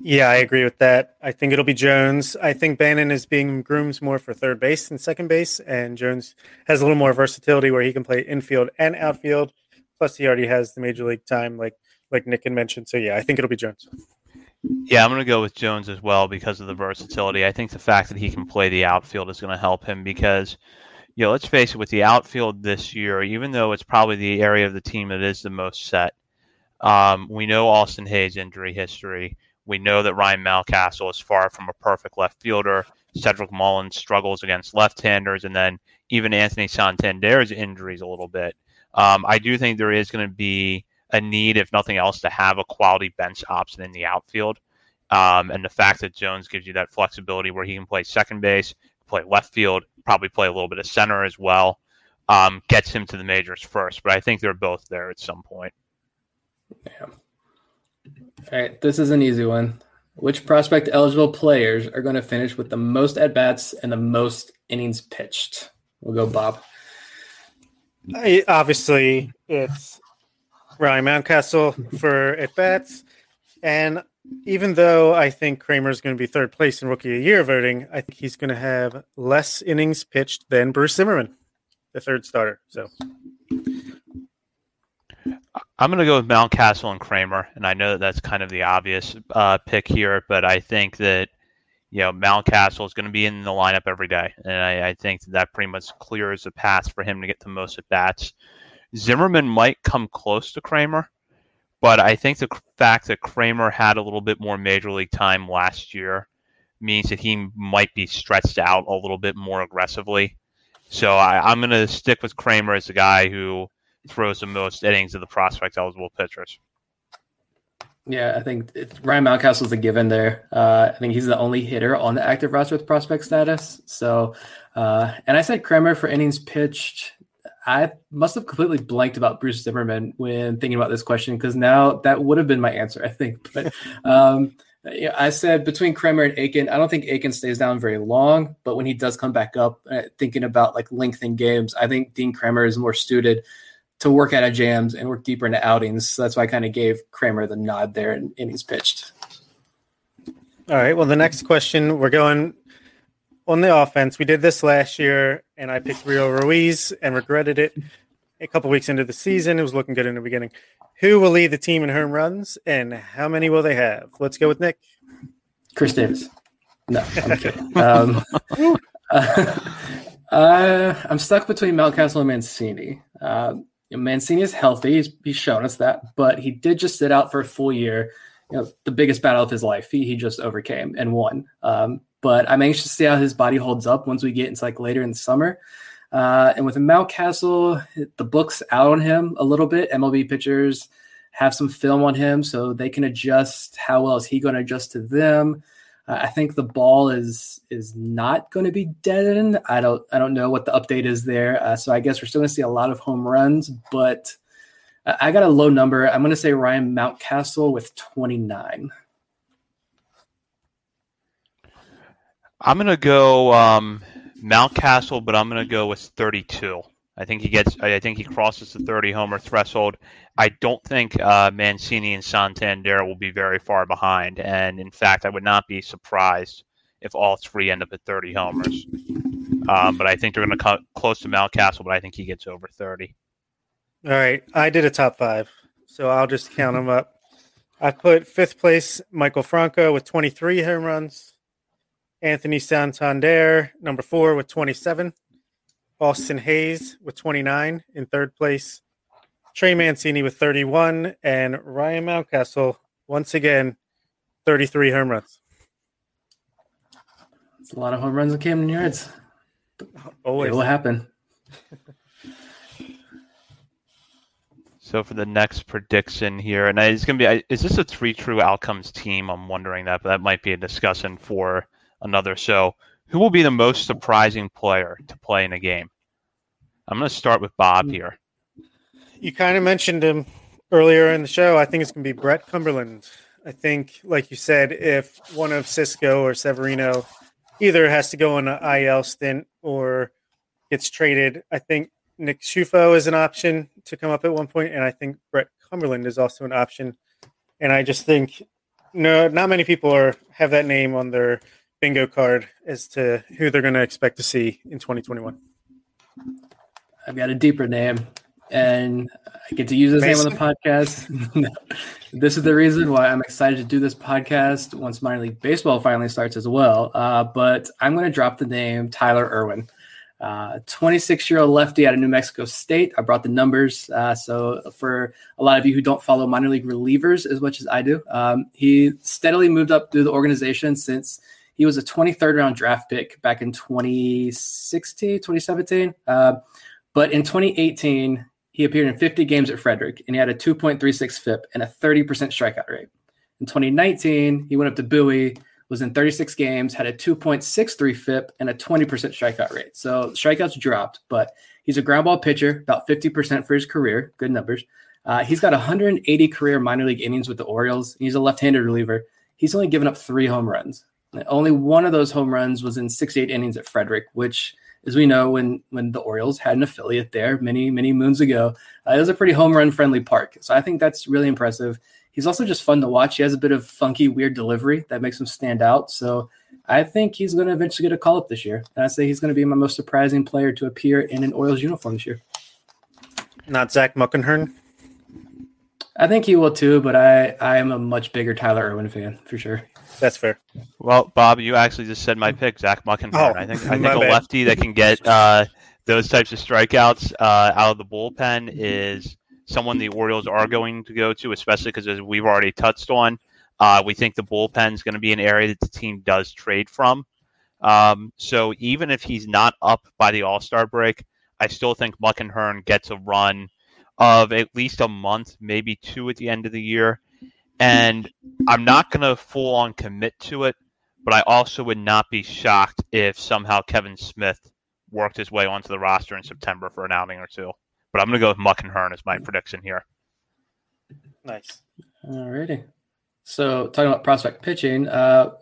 Yeah, I agree with that. I think it'll be Jones. I think Bannon is being groomed more for third base than second base, and Jones has a little more versatility where he can play infield and outfield. Plus, he already has the major league time, like like Nick had mentioned. So yeah, I think it'll be Jones. Yeah, I'm going to go with Jones as well because of the versatility. I think the fact that he can play the outfield is going to help him because, you know, let's face it, with the outfield this year, even though it's probably the area of the team that is the most set, um, we know Austin Hays' injury history. We know that Ryan Mountcastle is far from a perfect left fielder. Cedric Mullins struggles against left-handers, and then even Anthony Santander's injuries a little bit. Um, I do think there is going to be a need, if nothing else, to have a quality bench option in the outfield. Um, and the fact that Jones gives you that flexibility where he can play second base, play left field, probably play a little bit of center as well, um, gets him to the majors first. But I think they're both there at some point. Yeah. All right, this is an easy one. Which prospect eligible players are going to finish with the most at bats and the most innings pitched? We'll go, Bob. I, obviously, it's Ryan Mountcastle for at bats. And even though I think Kremer is going to be third place in Rookie of the Year voting, I think he's going to have less innings pitched than Bruce Zimmermann, the third starter. So I'm going to go with Mountcastle and Kremer, and I know that that's kind of the obvious uh, pick here, but I think that you know Mountcastle is going to be in the lineup every day, and I, I think that, that pretty much clears the path for him to get the most at bats. Zimmermann might come close to Kremer, but I think the fact that Kremer had a little bit more major league time last year means that he might be stretched out a little bit more aggressively. So I, I'm going to stick with Kremer as the guy who throws the most innings of the prospect eligible pitchers. Yeah, I think Ryan Mountcastle is a given there. Uh, I think he's the only hitter on the active roster with prospect status. So, uh, and I said Kremer for innings pitched. I must have completely blanked about Bruce Zimmermann when thinking about this question because now that would have been my answer, I think. But um, yeah, I said between Kremer and Akin, I don't think Akin stays down very long. But when he does come back up, uh, thinking about like length in games, I think Dean Kremer is more suited to work out of jams and work deeper into outings. So that's why I kind of gave Kremer the nod there and he's pitched. All right. Well, the next question we're going on the offense. We did this last year, and I picked Rio Ruiz and regretted it a couple weeks into the season. It was looking good in the beginning. Who will lead the team in home runs, and how many will they have? Let's go with Nick. Chris Davis. No, I'm kidding. um, uh, uh, I'm stuck between Mountcastle and Mancini. Uh, Mancini is healthy. He's, he's shown us that, but he did just sit out for a full year. you know the biggest battle of his life. He he just overcame and won. Um, but I'm anxious to see how his body holds up once we get into like later in the summer. Uh, and with Mountcastle, the book's out on him a little bit. MLB pitchers have some film on him, so they can adjust. How well is he going to adjust to them? I think the ball is is not going to be dead. I don't I don't know what the update is there. Uh, so I guess we're still going to see a lot of home runs, but I got a low number. I'm going to say Ryan Mountcastle with 29. I'm going to go um, Mountcastle, but I'm going to go with 32. I think he gets. I think he crosses the 30 homer threshold. I don't think uh, Mancini and Santander will be very far behind, and in fact, I would not be surprised if all three end up at 30 homers. Um, but I think they're going to cut close to Mountcastle, but I think he gets over 30. All right, I did a top five, so I'll just count them up. I put fifth place Maikel Franco with 23 home runs, Anthony Santander number four with 27. Austin Hays with 29 in third place, Trey Mancini with 31, and Ryan Mountcastle once again 33 home runs. It's a lot of home runs in Camden Yards. Always. It will happen. So for the next prediction here, and it's going to be, is this a three true outcomes team? I'm wondering that, but that might be a discussion for another show. Who will be the most surprising player to play in a game? I'm going to start with Bob hmm. here. You kind of mentioned him earlier in the show. I think it's going to be Brett Cumberland. I think, like you said, if one of Sisco or Severino either has to go on an IL stint or gets traded, I think Nick Ciuffo is an option to come up at one point, and I think Brett Cumberland is also an option. And I just think no, not many people are have that name on their bingo card as to who they're going to expect to see in 2021. I've got a deeper name, and I get to use this Mason? name on the podcast. this is the reason why I'm excited to do this podcast once minor league baseball finally starts as well. Uh, but I'm going to drop the name Tyler Erwin. 26 uh, year old lefty out of New Mexico State. I brought the numbers. Uh, so, for a lot of you who don't follow minor league relievers as much as I do, um, he steadily moved up through the organization since he was a 23rd round draft pick back in 2016, 2017. Uh, but in 2018, he appeared in 50 games at Frederick and he had a 2.36 FIP and a 30% strikeout rate. In 2019, he went up to Bowie was in 36 games, had a 2.63 FIP and a 20% strikeout rate. So strikeouts dropped, but he's a ground ball pitcher, about 50% for his career. Good numbers. Uh, he's got 180 career minor league innings with the Orioles. He's a left-handed reliever. He's only given up three home runs. Only one of those home runs was in 68 innings at Frederick, which, as we know, when when the Orioles had an affiliate there many many moons ago, uh, it was a pretty home run friendly park. So I think that's really impressive. He's also just fun to watch. He has a bit of funky, weird delivery that makes him stand out. So I think he's going to eventually get a call up this year. And I say he's going to be my most surprising player to appear in an Orioles uniform this year. Not Zach Muckenhirn. I think he will too, but I, I am a much bigger Tyler Erwin fan for sure. That's fair. Well, Bob, you actually just said my pick, Zach Muckenhirn. Oh, I think I think a lefty that can get uh, those types of strikeouts uh, out of the bullpen is someone the Orioles are going to go to, especially because as we've already touched on, uh, we think the bullpen is going to be an area that the team does trade from. Um, so even if he's not up by the All Star break, I still think Muckenhirn gets a run of at least a month, maybe two at the end of the year. And I'm not going to full on commit to it, but I also would not be shocked if somehow Kevin Smith worked his way onto the roster in September for an outing or two. But I'm going to go with Muck and Muckenhirn as my prediction here. Nice. All righty. So, talking about prospect pitching, uh,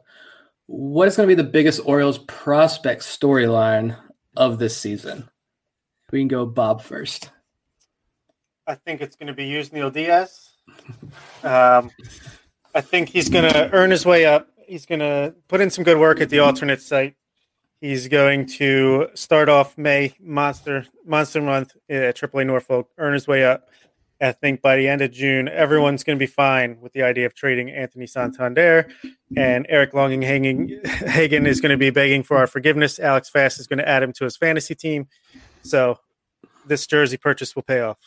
what is going to be the biggest Orioles prospect storyline of this season? We can go Bob first. I think it's going to be Yusniel Diaz. Um, I think he's going to earn his way up. He's going to put in some good work at the alternate site. He's going to start off May monster monster month at AAA Norfolk, earn his way up. I think by the end of June, everyone's going to be fine with the idea of trading Anthony Santander, and Eric Longenhagen is going to be begging for our forgiveness. Alex Fast is going to add him to his fantasy team, so this jersey purchase will pay off.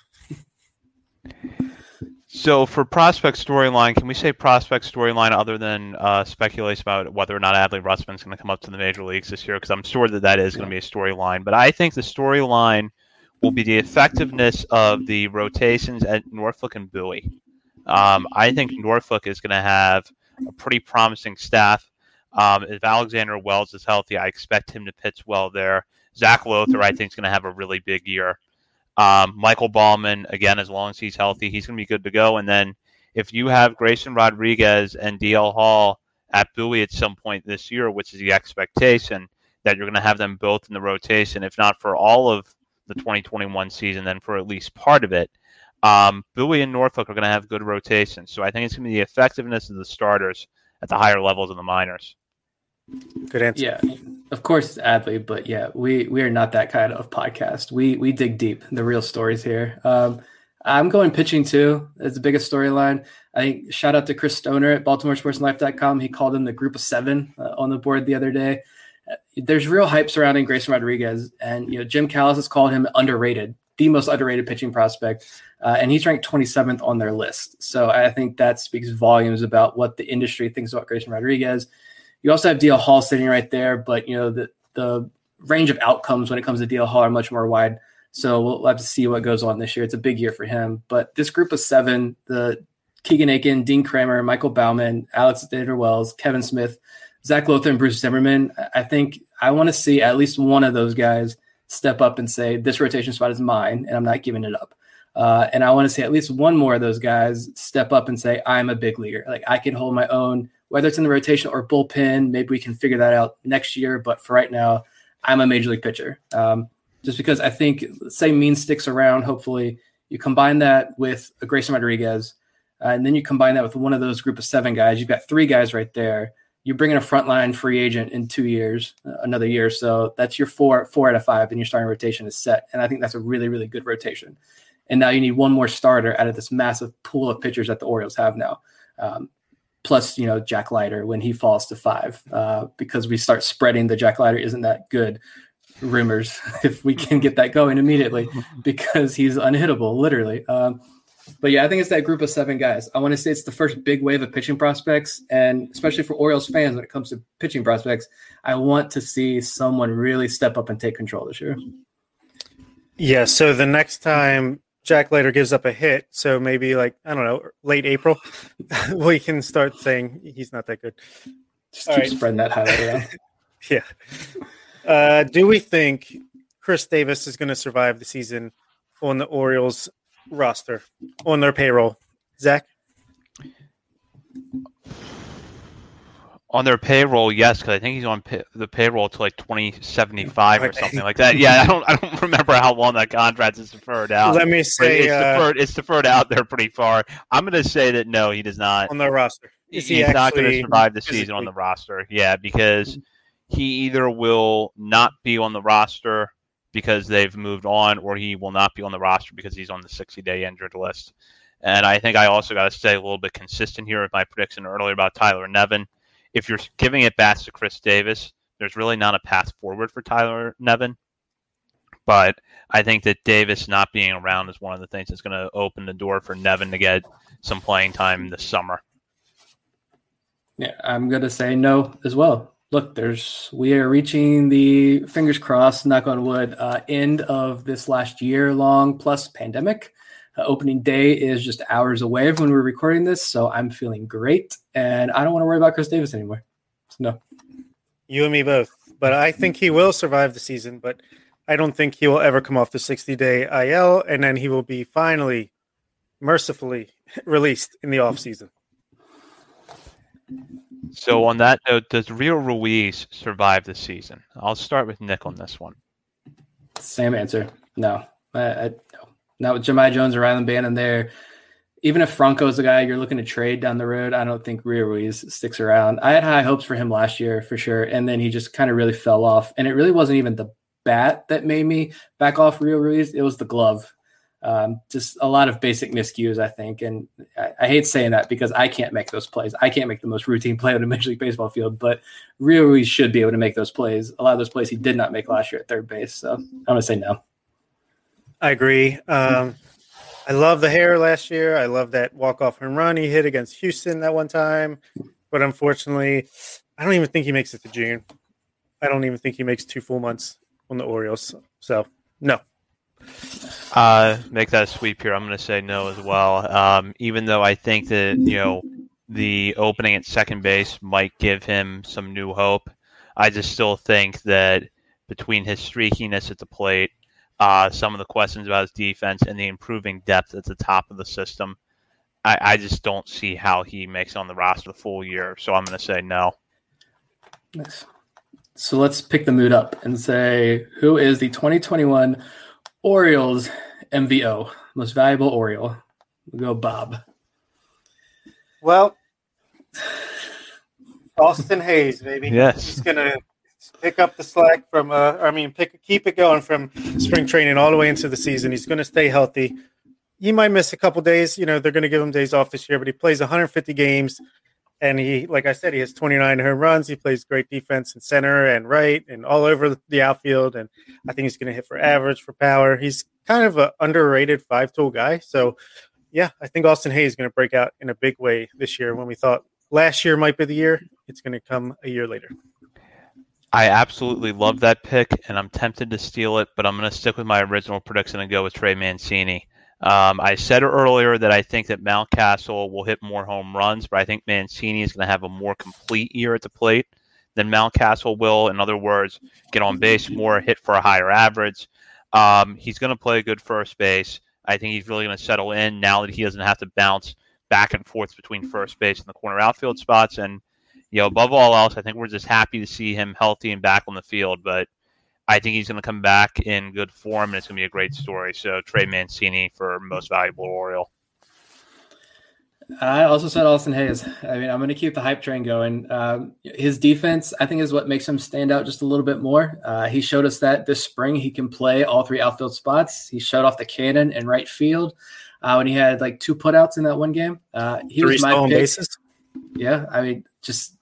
So for prospect storyline, can we say prospect storyline other than uh, speculation about whether or not Adley Rutschman's going to come up to the major leagues this year? Because I'm sure that that is going to be a storyline. But I think the storyline will be the effectiveness of the rotations at Norfolk and Bowie. Um, I think Norfolk is going to have a pretty promising staff. Um, if Alexander Wells is healthy, I expect him to pitch well there. Zac Lowther, I think, is going to have a really big year. Um, Michael Baumann, again, as long as he's healthy, he's going to be good to go. And then if you have Grayson Rodriguez and DL Hall at Bowie at some point this year, which is the expectation that you're going to have them both in the rotation, if not for all of the 2021 season, then for at least part of it. Um, Bowie and Norfolk are going to have good rotations. So I think it's going to be the effectiveness of the starters at the higher levels of the minors. Good answer. Yeah, of course, Adley, but yeah, we we are not that kind of podcast. We we dig deep, the real stories here. Um, I'm going pitching too. It's the biggest storyline. I think shout out to Chris Stoner at BaltimoreSportsLife.com. He called him the group of seven uh, on the board the other day. Uh, there's real hype surrounding Grayson Rodriguez, and you know Jim Callis has called him underrated, the most underrated pitching prospect, uh, and he's ranked 27th on their list. So I think that speaks volumes about what the industry thinks about Grayson Rodriguez. You also have DL Hall sitting right there, but you know the the range of outcomes when it comes to DL Hall are much more wide. So we'll have to see what goes on this year. It's a big year for him. But this group of seven, the Keegan Akin, Dean Kremer, Michael Baumann, Alex Wells, Kevin Smith, Zac Lowther, and Bruce Zimmermann, I think I want to see at least one of those guys step up and say, this rotation spot is mine and I'm not giving it up. Uh, and I want to see at least one more of those guys step up and say, I'm a big leaguer. Like I can hold my own whether it's in the rotation or bullpen, maybe we can figure that out next year. But for right now, I'm a major league pitcher. Um, just because I think, say, Mean sticks around, hopefully you combine that with a Grayson Rodriguez, uh, and then you combine that with one of those group of seven guys. You've got three guys right there. You bring in a frontline free agent in two years, uh, another year. So that's your four, four out of five, and your starting rotation is set. And I think that's a really, really good rotation. And now you need one more starter out of this massive pool of pitchers that the Orioles have now. Um, plus you know Jack Leiter when he falls to five uh, because we start spreading the Jack Leiter isn't that good rumors if we can get that going immediately because he's unhittable literally. Um, but yeah, I think it's that group of seven guys. I want to say it's the first big wave of pitching prospects, and especially for Orioles fans when it comes to pitching prospects, I want to see someone really step up and take control this year. Yeah. So the next time Jack Leiter gives up a hit, so maybe like I don't know, late April, we can start saying he's not that good. Just All keep right. spreading that highlight around. yeah. Uh, do we think Chris Davis is going to survive the season on the Orioles roster on their payroll? Zach on their payroll, yes, because I think he's on pay- the payroll to like twenty seventy five or something like that. Yeah, I don't I don't remember how long that contract is deferred out. Let me say it's, uh, deferred, it's deferred out there pretty far. I'm going to say that no, he does not on the roster. Is he's he not going to survive the season on the roster. Yeah, because he either will not be on the roster because they've moved on, or he will not be on the roster because he's on the 60 day injured list. And I think I also got to stay a little bit consistent here with my prediction earlier about Tyler Nevin if you're giving it back to Chris Davis, there's really not a path forward for Tyler Nevin. But I think that Davis not being around is one of the things that's going to open the door for Nevin to get some playing time this summer. Yeah, I'm going to say no as well. Look, there's we are reaching the fingers crossed, knock on wood, uh, end of this last year long plus pandemic. Uh, opening day is just hours away when we're recording this, so I'm feeling great, and I don't want to worry about Chris Davis anymore. So, no. You and me both. But I think he will survive the season, but I don't think he will ever come off the 60 day IL, and then he will be finally, mercifully released in the off season. So, on that note, does Rio Ruiz survive the season? I'll start with Nick on this one. Same answer. No, I, I, no. Not with Jahmai Jones or Rylan Bannon there. Even if Franco is a guy you're looking to trade down the road, I don't think Rio Ruiz sticks around. I had high hopes for him last year for sure, and then he just kind of really fell off. And it really wasn't even the bat that made me back off Rio Ruiz; it was the glove. Um, just a lot of basic miscues, I think. And I, I, hate saying that because I can't make those plays. I can't make the most routine play on a Major League Baseball field, but Rio Ruiz should be able to make those plays. A lot of those plays he did not make last year at third base. So I'm going to say no. I agree. Um, I love the hair last year. I love that walk off home run he hit against Houston that one time. But unfortunately, I don't even think he makes it to June. I don't even think he makes two full months on the Orioles. So no. Uh, make that a sweep here. I'm going to say no as well. Um, even though I think that you know the opening at second base might give him some new hope, I just still think that between his streakiness at the plate, uh, some of the questions about his defense, and the improving depth at the top of the system, I, I just don't see how he makes it on the roster the full year. So I'm going to say no. Nice. So let's pick the mood up and say who is the 2021 Orioles MVO, most valuable Oriole? We'll go Bob. Well, Austin Hays, baby. Yes. He's gonna pick up the slack from uh I mean pick keep it going from spring training all the way into the season. He's gonna stay healthy. He might miss a couple days, you know, they're gonna give him days off this year, but he plays 150 games and he like I said, he has 29 home runs. He plays great defense in center and right and all over the outfield. And I think he's gonna hit for average for power. He's kind of an underrated five tool guy. So yeah, I think Austin Hays is going to break out in a big way this year when we thought last year might be the year. It's going to come a year later. I absolutely love that pick, and I'm tempted to steal it, but I'm going to stick with my original prediction and go with Trey Mancini. Um, I said earlier that I think that Mountcastle will hit more home runs, but I think Mancini is going to have a more complete year at the plate than Mountcastle will. In other words, get on base more, hit for a higher average. Um, he's going to play good first base. I think he's really going to settle in now that he doesn't have to bounce back and forth between first base and the corner outfield spots. And, you know, above all else, I think we're just happy to see him healthy and back on the field. But I think he's going to come back in good form, and it's going to be a great story. So, Trey Mancini for most valuable Oriole. I also said Austin Hays. I mean, I'm going to keep the hype train going. Um, his defense, I think, is what makes him stand out just a little bit more. Uh, he showed us that this spring he can play all three outfield spots. He showed off the cannon in right field uh, when he had like two putouts in that one game. Uh, he Three was my stolen pick. bases. Yeah, I mean, just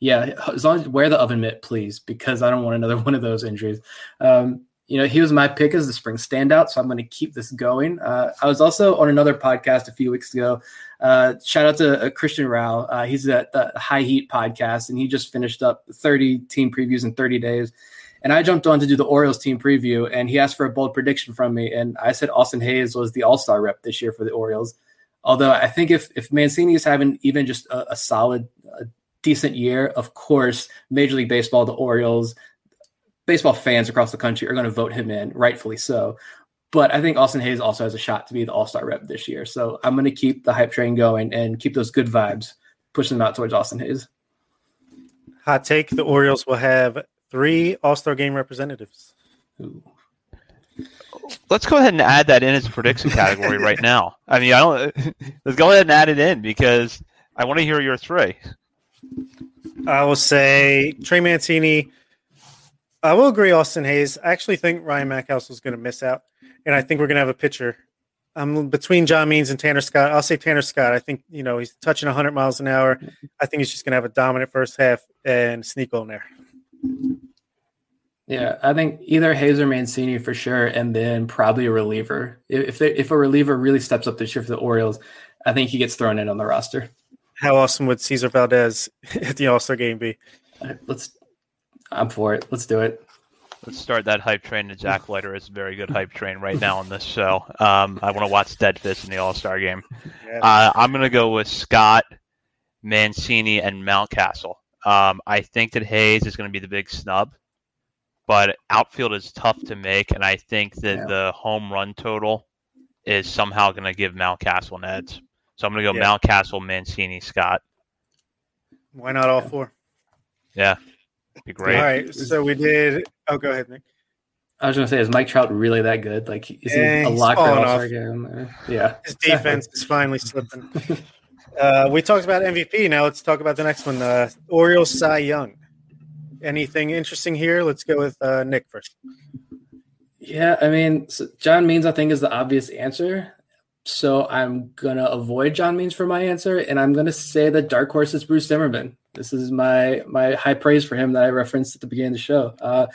yeah, as long as wear the oven mitt, please, because I don't want another one of those injuries. Um, you know, he was my pick as the spring standout, so I'm going to keep this going. Uh, I was also on another podcast a few weeks ago. Uh, shout out to uh, Christian Rao. Uh, he's at the High Heat podcast, and he just finished up 30 team previews in 30 days. And I jumped on to do the Orioles team preview, and he asked for a bold prediction from me, and I said Austin Hays was the All Star rep this year for the Orioles. Although I think if if Mancini is having even just a, a solid, a decent year, of course, Major League Baseball, the Orioles, baseball fans across the country are going to vote him in, rightfully so. But I think Austin Hays also has a shot to be the All Star rep this year. So I'm going to keep the hype train going and keep those good vibes, pushing them out towards Austin Hays. Hot take: The Orioles will have three All Star Game representatives. Ooh. Let's go ahead and add that in as a prediction category right now. I mean, I don't. Let's go ahead and add it in because I want to hear your three. I will say Trey Mancini. I will agree, Austin Hays. I actually think Ryan Mackhouse is going to miss out, and I think we're going to have a pitcher. I'm between John Means and Tanner Scott. I'll say Tanner Scott. I think you know he's touching 100 miles an hour. I think he's just going to have a dominant first half and sneak on there. Yeah, I think either Hays or Mancini for sure, and then probably a reliever. If they, if a reliever really steps up this year for the Orioles, I think he gets thrown in on the roster. How awesome would Cesar Valdez at the All Star game be? All right, let's. I'm for it. Let's do it. Let's start that hype train. And Jack Leiter is a very good hype train right now on this show. Um, I want to watch Deadfish in the All Star game. Yeah. Uh, I'm going to go with Scott, Mancini, and Mountcastle. Um, I think that Hays is going to be the big snub, but outfield is tough to make, and I think that Yeah. the home run total is somehow going to give Mountcastle an edge. So I'm going to go Yeah. Mountcastle, Mancini, Scott. Why not all four? Yeah, be great. All right. So we did. Oh, go ahead, Nick. I was gonna say, is Mike Trout really that good? Like, is he a he's lock falling off. game? Yeah, His defense is finally slipping. Uh, we talked about MVP. Now let's talk about the next one. Uh, Orioles Cy Young. Anything interesting here? Let's go with uh, Nick first. Yeah, I mean, so John Means I think is the obvious answer. So I'm gonna avoid John Means for my answer, and I'm gonna say that dark horse is Bruce Zimmermann. This is my my high praise for him that I referenced at the beginning of the show. Uh,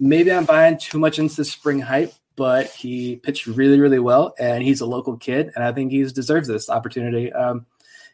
maybe I'm buying too much into spring hype, but he pitched really, really well, and he's a local kid, and I think he deserves this opportunity. Um,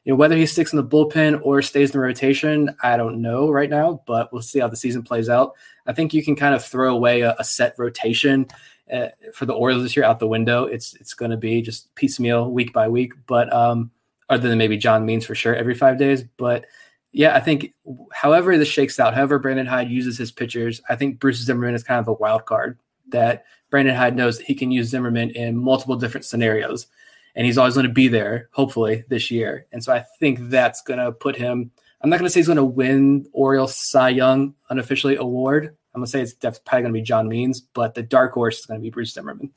you know, whether he sticks in the bullpen or stays in the rotation, I don't know right now, but we'll see how the season plays out. I think you can kind of throw away a, a set rotation uh, for the Orioles this year out the window. It's it's going to be just piecemeal, week by week, but um, other than maybe John Means for sure every five days, but yeah, I think however this shakes out, however Brandon Hyde uses his pitchers, I think Bruce Zimmermann is kind of a wild card that Brandon Hyde knows he can use Zimmermann in multiple different scenarios and he's always going to be there, hopefully this year. And so I think that's going to put him. I'm not going to say he's going to win Orioles Cy Young unofficially award. I'm to say it's definitely probably to be John Means, but the dark horse is to be Bruce Zimmermann.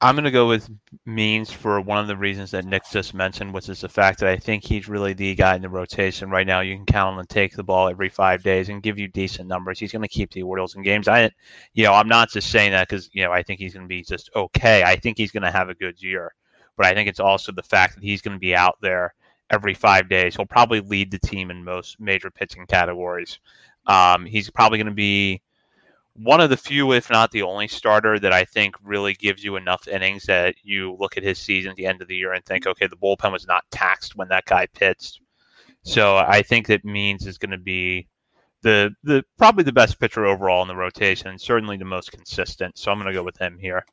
I'm to go with Means for one of the reasons that Nick just mentioned, which is the fact that I think he's really the guy in the rotation right now. You can count on him to take the ball every five days and give you decent numbers. He's to keep the Orioles in games. I, you know, I'm not just saying that because you know I think he's to be just okay. I think he's to have a good year, but I think it's also the fact that he's to be out there every five days. He'll probably lead the team in most major pitching categories. Um, he's probably going to be one of the few, if not the only starter that I think really gives you enough innings that you look at his season at the end of the year and think, okay, the bullpen was not taxed when that guy pitched. So I think that Means is going to be the the probably the best pitcher overall in the rotation, and certainly the most consistent. So I'm going to go with him here.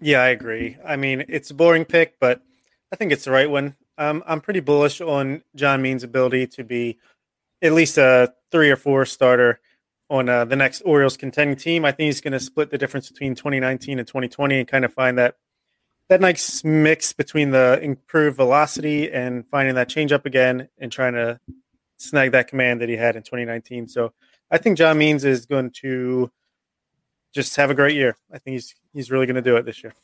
Yeah, I agree. I mean, it's a boring pick, but I think it's the right one. Um, I'm pretty bullish on John Means' ability to be at least a three or four starter on uh, the next Orioles contending team. I think he's going to split the difference between 2019 and 2020 and kind of find that that nice mix between the improved velocity and finding that change up again and trying to snag that command that he had in 2019. So I think John Means is going to just have a great year. I think he's he's really going to do it this year.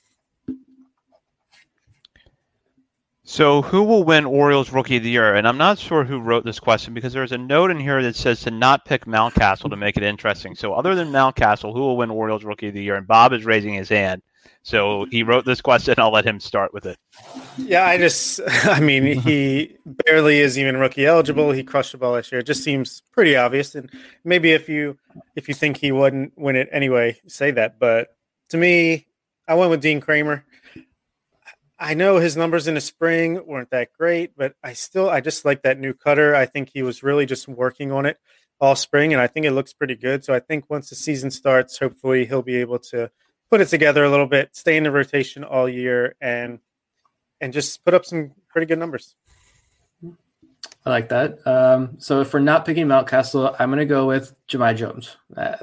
So, who will win Orioles Rookie of the Year? And I'm not sure who wrote this question because there's a note in here that says to not pick Mountcastle to make it interesting. So, other than Mountcastle, who will win Orioles Rookie of the Year? And Bob is raising his hand. So, he wrote this question. I'll let him start with it. Yeah, I just, I mean, he barely is even rookie eligible. He crushed the ball last year. It just seems pretty obvious. And maybe if you if you think he wouldn't win it anyway, say that. But to me, I went with Dean Kremer. I know his numbers in the spring weren't that great, but I still I just like that new cutter. I think he was really just working on it all spring, and I think it looks pretty good. So I think once the season starts, hopefully he'll be able to put it together a little bit, stay in the rotation all year, and and just put up some pretty good numbers. I like that. Um, so if we're not picking Mountcastle, I'm going to go with Jahmai Jones. Uh,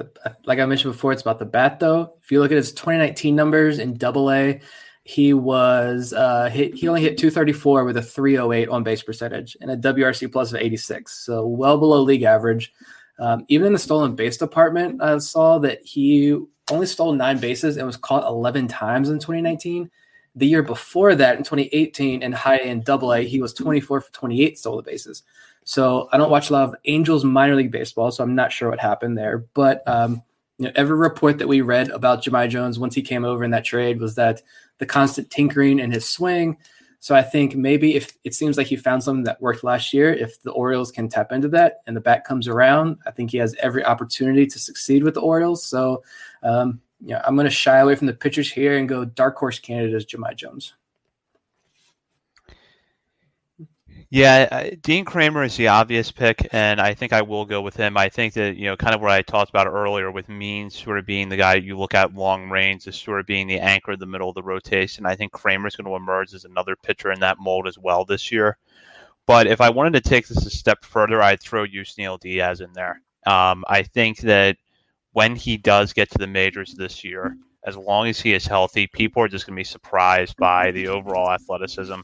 like I mentioned before, it's about the bat though. If you look at his 2019 numbers in Double A, he was uh, hit, he only hit 234 with a 308 on base percentage and a WRC plus of 86, so well below league average. Um, even in the stolen base department, I saw that he only stole nine bases and was caught 11 times in 2019. The year before that, in 2018, in high end Double A, he was 24 for 28 stolen bases. So I don't watch a lot of Angels minor league baseball, so I'm not sure what happened there. But um, you know, every report that we read about Jahmai Jones once he came over in that trade was that the constant tinkering in his swing. So I think maybe if it seems like he found something that worked last year, if the Orioles can tap into that and the bat comes around, I think he has every opportunity to succeed with the Orioles. So, um, yeah, I'm going to shy away from the pitchers here and go dark horse candidate as Jahmai Jones. Yeah, Dean Kremer is the obvious pick, and I think I will go with him. I think that, you know, kind of what I talked about earlier with Means sort of being the guy you look at long range, is sort of being the anchor in the middle of the rotation. I think Kremer is going to emerge as another pitcher in that mold as well this year. But if I wanted to take this a step further, I'd throw Yusniel Diaz in there. Um, I think that when he does get to the majors this year, as long as he is healthy, people are just going to be surprised by the overall athleticism.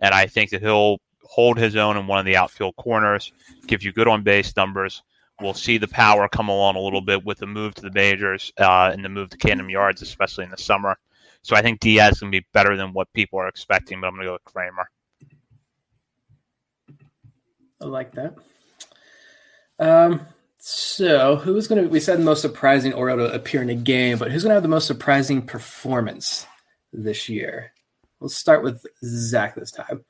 And I think that he'll hold his own in one of the outfield corners, give you good on base numbers. We'll see the power come along a little bit with the move to the majors uh, and the move to Camden Yards, especially in the summer. So I think Diaz is going to be better than what people are expecting, but I'm going to go with Kremer. I like that. Um, so who's going to? We said the most surprising Oriole to appear in a game, but who's going to have the most surprising performance this year? We'll start with Zach this time.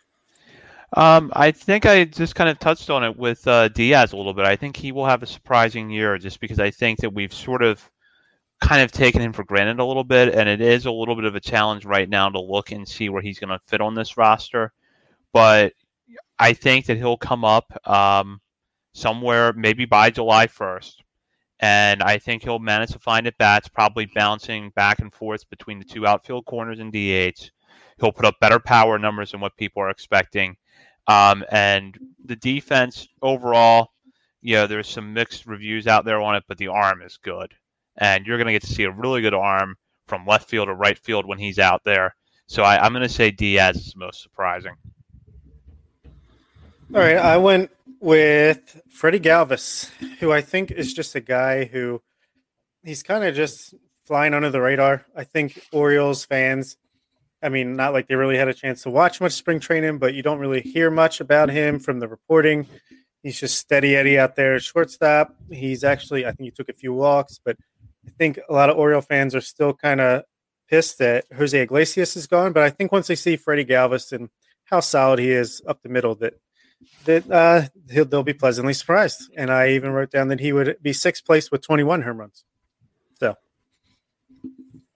Um, I think I just kind of touched on it with uh, Diaz a little bit. I think he will have a surprising year just because I think that we've sort of kind of taken him for granted a little bit, and it is a little bit of a challenge right now to look and see where he's going to fit on this roster. But I think that he'll come up um, somewhere maybe by July 1st. And I think he'll manage to find at bats, probably bouncing back and forth between the two outfield corners and DH. He'll put up better power numbers than what people are expecting. Um, and the defense overall, you know, there's some mixed reviews out there on it, but the arm is good. And you're going to get to see a really good arm from left field or right field when he's out there. So I, I'm going to say Diaz is most surprising. All right, I went with Freddy Galvis, who I think is just a guy who he's kind of just flying under the radar. I think Orioles fans, I mean, not like they really had a chance to watch much spring training, but you don't really hear much about him from the reporting. He's just steady Eddie out there, shortstop. He's actually, I think he took a few walks, but I think a lot of Oriole fans are still kind of pissed that Jose Iglesias is gone. But I think once they see Freddy Galvis and how solid he is up the middle, that that uh, they'll be pleasantly surprised. And I even wrote down that he would be sixth place with 21 home runs.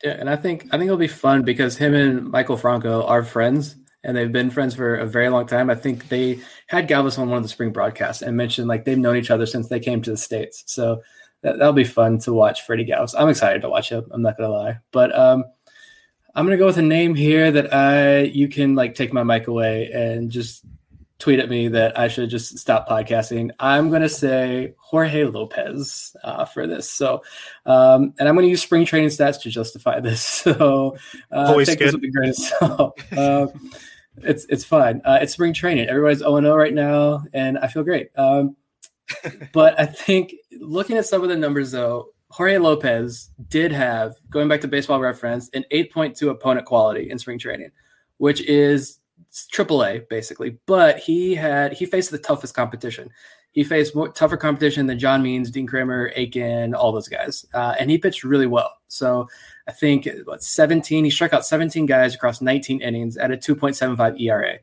Yeah, and I think I think it'll be fun because him and Maikel Franco are friends, and they've been friends for a very long time. I think they had Galvis on one of the spring broadcasts and mentioned like they've known each other since they came to the states. So that, will be fun to watch Freddy Galvis. I'm excited to watch him. I'm not gonna lie, but um, I'm gonna go with a name here that I you can like take my mic away and just tweet at me that I should just stop podcasting. I'm going to say Jorge Lopez uh, for this. So, um, and I'm going to use spring training stats to justify this. So, uh, Always take good. this with a grain of salt. uh, it's it's fine. Uh, it's spring training. Everybody's 0 0 right now, and I feel great. Um, but I think looking at some of the numbers, though, Jorge Lopez did have, going back to baseball reference, an 8.2 opponent quality in spring training, which is triple A basically, but he had he faced the toughest competition. He faced more tougher competition than John Means, Dean Kremer, Akin, all those guys, uh, and he pitched really well. So I think what 17, he struck out 17 guys across 19 innings at a 2.75 ERA.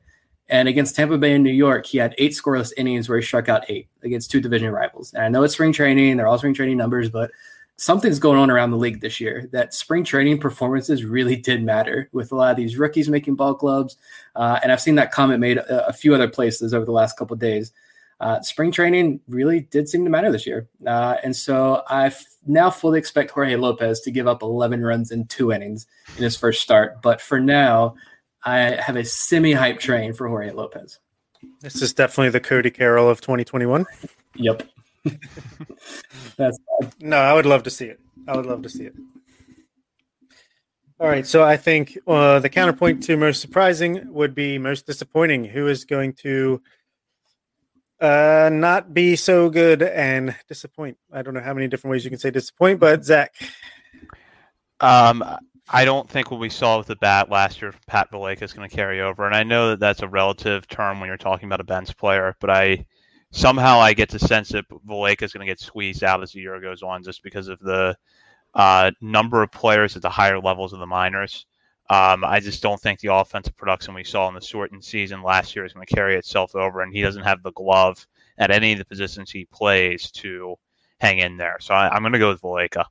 And against Tampa Bay and New York, he had eight scoreless innings where he struck out eight against two division rivals. And I know it's spring training; they're all spring training numbers, but something's going on around the league this year that spring training performances really did matter with a lot of these rookies making ball clubs. Uh, and I've seen that comment made a, a few other places over the last couple days. Uh, spring training really did seem to matter this year. Uh, and so I now fully expect Jorge Lopez to give up 11 runs in two innings in his first start. But for now, I have a semi hype train for Jorge Lopez. This is definitely the Cody Carroll of 2021. Yep. That's bad. No, I would love to see it. I would love to see it. All right, so I think uh, the counterpoint to most surprising would be most disappointing. Who is going to uh, not be so good and disappoint? I don't know how many different ways you can say disappoint, but Zach. Um, I don't think what we saw with the bat last year, Pat Valaika is going to carry over, and I know that that's a relative term when you're talking about a bench player, but I somehow I get the sense that Valaika is going to get squeezed out as the year goes on, just because of the uh, number of players at the higher levels of the minors. Um, I just don't think the offensive production we saw in the shortened season last year is going to carry itself over, and he doesn't have the glove at any of the positions he plays to hang in there. So I, am going to go with Valaika.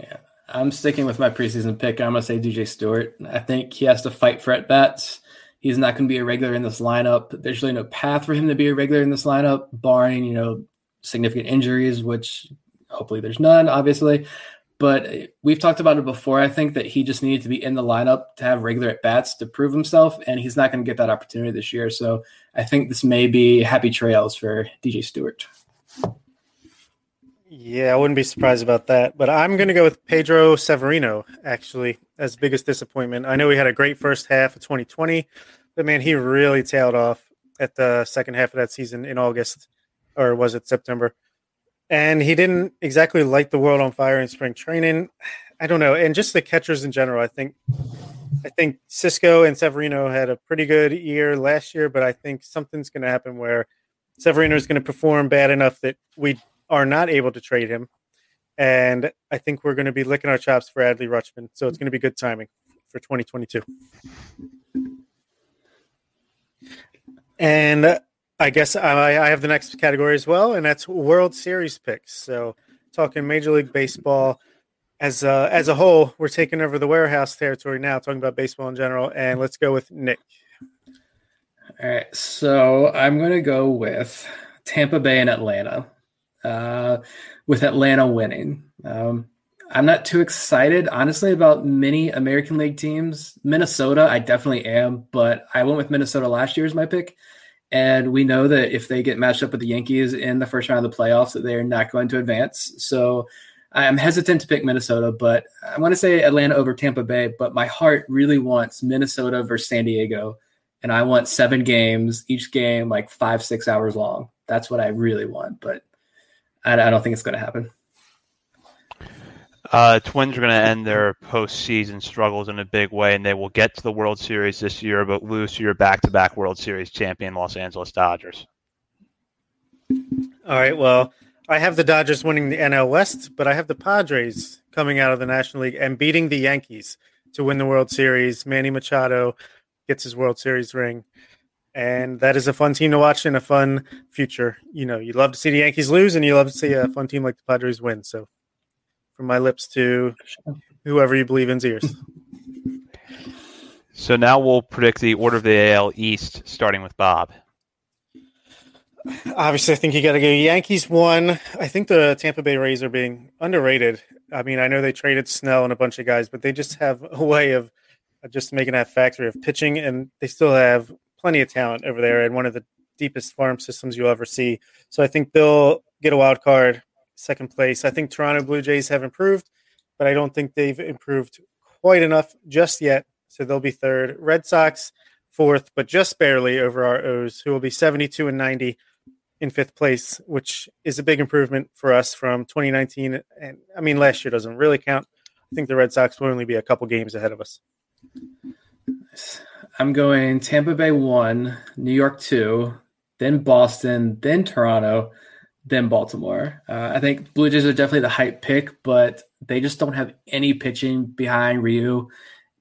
Yeah, I'm sticking with my preseason pick. I'm going to say DJ Stewart. I think he has to fight for at bats. He's not going to be a regular in this lineup. There's really no path for him to be a regular in this lineup, barring you know significant injuries, which hopefully there's none, obviously. But eh, we've talked about it before. I think that he just needed to be in the lineup to have regular at bats to prove himself, and he's not going to get that opportunity this year. So I think this may be happy trails for DJ Stewart. Yeah, I wouldn't be surprised about that. But I'm going to go with Pedro Severino, actually, as biggest disappointment. I know he had a great first half of 2020, but man, he really tailed off at the second half of that season in August, or was it September? and he didn't exactly light the world on fire in spring training. I don't know, and just the catchers in general. I think, I think Sisco and Severino had a pretty good year last year, but I think something's going to happen where Severino is going to perform bad enough that we are not able to trade him, and I think we're going to be licking our chops for Adley Rutschman. So it's going to be good timing for 2022. And I guess I, I have the next category as well, and that's World Series picks. So, talking Major League Baseball, as uh, as a whole, we're taking over the warehouse territory now, talking about baseball in general. And let's go with Nick. All right, so I'm going to go with Tampa Bay and Atlanta, uh, with Atlanta winning. Um, I'm not too excited, honestly, about many American League teams. Minnesota, I definitely am, but I went with Minnesota last year as my pick. And we know that if they get matched up with the Yankees in the first round of the playoffs, that they're not going to advance. So I'm hesitant to pick Minnesota, but I want to say Atlanta over Tampa Bay. But my heart really wants Minnesota versus San Diego, and I want seven games, each game like five, six hours long. That's what I really want, but I, I don't think it's going to happen. Uh, Twins are going to end their postseason struggles in a big way, and they will get to the World Series this year, but lose to your back-to-back World Series champion Los Angeles Dodgers. All right. Well, I have the Dodgers winning the NL West, but I have the Padres coming out of the National League and beating the Yankees to win the World Series. Manny Machado gets his World Series ring. And that is a fun team to watch and a fun future. You know, you love to see the Yankees lose and you love to see a fun team like the Padres win. So from my lips to whoever you believe in's ears. So now we'll predict the order of the AL East, starting with Bob. Obviously, I think you got to go Yankees one. I think the Tampa Bay Rays are being underrated. I mean, I know they traded Snell and a bunch of guys, but they just have a way of just making that factory of pitching, and they still have plenty of talent over there and one of the deepest farm systems you'll ever see. So I think they'll get a wild card, second place. I think Toronto Blue Jays have improved, but I don't think they've improved quite enough just yet. So they'll be third. Red Sox fourth, but just barely over our O's, who will be 72 and 90 in fifth place, which is a big improvement for us from 2019. And I mean, last year doesn't really count. I think the Red Sox will only be a couple games ahead of us. I'm going Tampa Bay one, New York two, then Boston, then Toronto, then Baltimore. Uh, I think Blue Jays are definitely the hype pick, but they just don't have any pitching behind Ryu.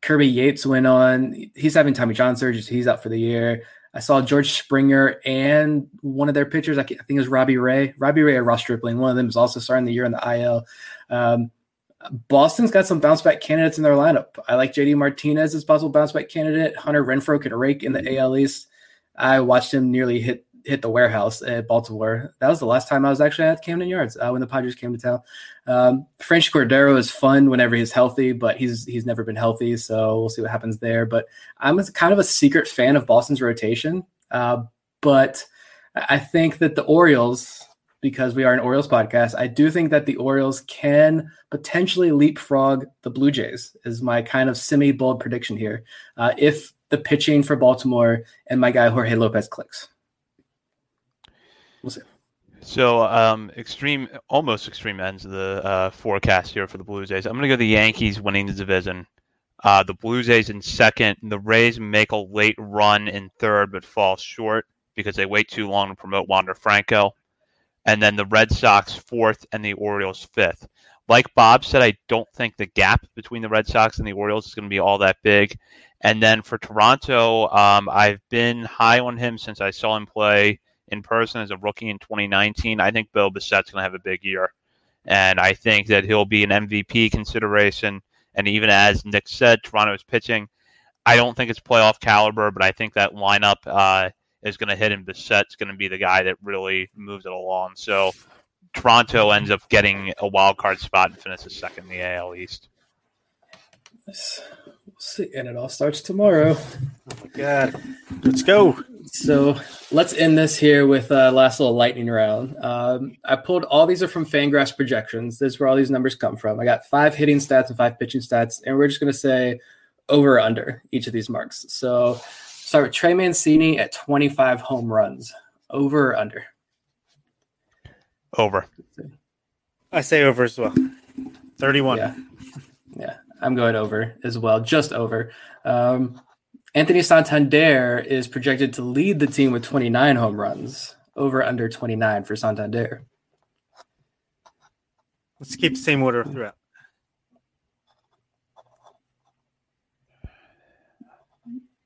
Kirby Yates went on. He's having Tommy John surgery. He's out for the year. I saw George Springer and one of their pitchers, I, think it was Robbie Ray. Robbie Ray or Ross Stripling. One of them is also starting the year in the IL. Um, Boston's got some bounce back candidates in their lineup. I like JD Martinez as possible bounce back candidate. Hunter Renfroe can rake in the AL East. I watched him nearly hit hit the warehouse at Baltimore. That was the last time I was actually at Camden Yards uh, when the Padres came to town. Um, Franchy Cordero is fun whenever he's healthy, but he's he's never been healthy, so we'll see what happens there. But I'm a, kind of a secret fan of Boston's rotation, uh, but I think that the Orioles, because we are an Orioles podcast, I do think that the Orioles can potentially leapfrog the Blue Jays. Is my kind of semi bold prediction here. Uh, if the pitching for Baltimore and my guy Jorge Lopez clicks. We'll see. So, um, extreme, almost extreme ends of the uh, forecast here for the Blue Jays. I'm going to go the Yankees winning the division. Uh, the Blue Jays in second. The Rays make a late run in third, but fall short because they wait too long to promote Wander Franco. And then the Red Sox fourth and the Orioles fifth. Like Bob said, I don't think the gap between the Red Sox and the Orioles is going to be all that big. And then for Toronto, um, I've been high on him since I saw him play in person as a rookie in 2019. I think Bill Bichette's going to have a big year, and I think that he'll be an MVP consideration. And even as Nick said, Toronto's pitching. I don't think it's playoff caliber, but I think that lineup uh, is going to hit, and Bichette's going to be the guy that really moves it along. So Toronto ends up getting a wild card spot and finishes second in the AL East. We'll see, and it all starts tomorrow. Oh my god, let's go! So let's end this here with a last little lightning round. Um, I pulled all these are from Fangraphs projections. This is where all these numbers come from. I got five hitting stats and five pitching stats, and we're just going to say over or under each of these marks. So start with Trey Mancini at 25 home runs. Over or under? Over. I say over as well. 31. Yeah. Yeah. I'm going over as well, just over. Um, Anthony Santander is projected to lead the team with 29 home runs, over under 29 for Santander. Let's keep the same order throughout.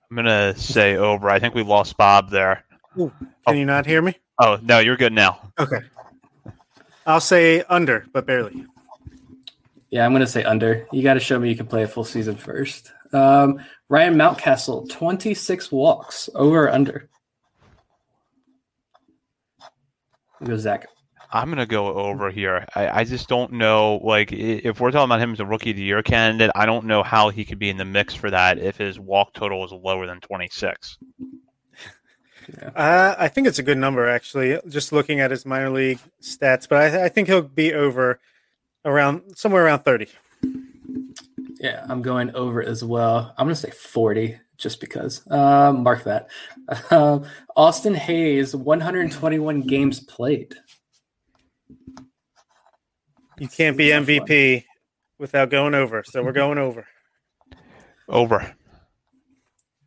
I'm gonna say over. I think we lost Bob there. Ooh, can oh. you not hear me? Oh no, you're good now. Okay. I'll say under, but barely. Yeah, I'm going to say under. You got to show me you can play a full season first. Um, Ryan Mountcastle, 26 walks, over or under? Go Zach. I'm gonna go over here. I, I just don't know. Like, if we're talking about him as a rookie of the year candidate, I don't know how he could be in the mix for that if his walk total is lower than 26. Yeah. Uh, I think it's a good number, actually. Just looking at his minor league stats, but I, I think he'll be over around somewhere around 30. Yeah, I'm going over as well. I'm going to say 40 just because. Uh, mark that. Uh, Austin Hays, 121 games played. You can't be MVP without going over. So we're going over. Over.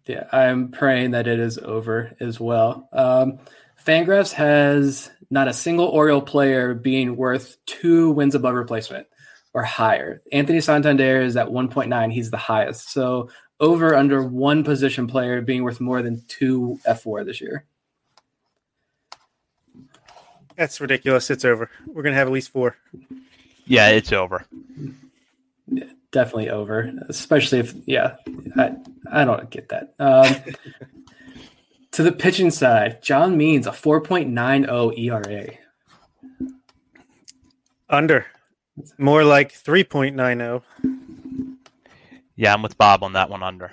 Yeah, I'm praying that it is over as well. Um, Fangraphs has not a single Oriole player being worth two wins above replacement or higher. Anthony Santander is at 1.9. He's the highest. So over under one position player being worth more than two fWAR this year. That's ridiculous. It's over. We're going to have at least four. Yeah, it's over. Definitely over, especially if, yeah, I, I don't get that. Um, to the pitching side, John Means a 4.90 ERA. Under. More like 3.90. Yeah, I'm with Bob on that one under.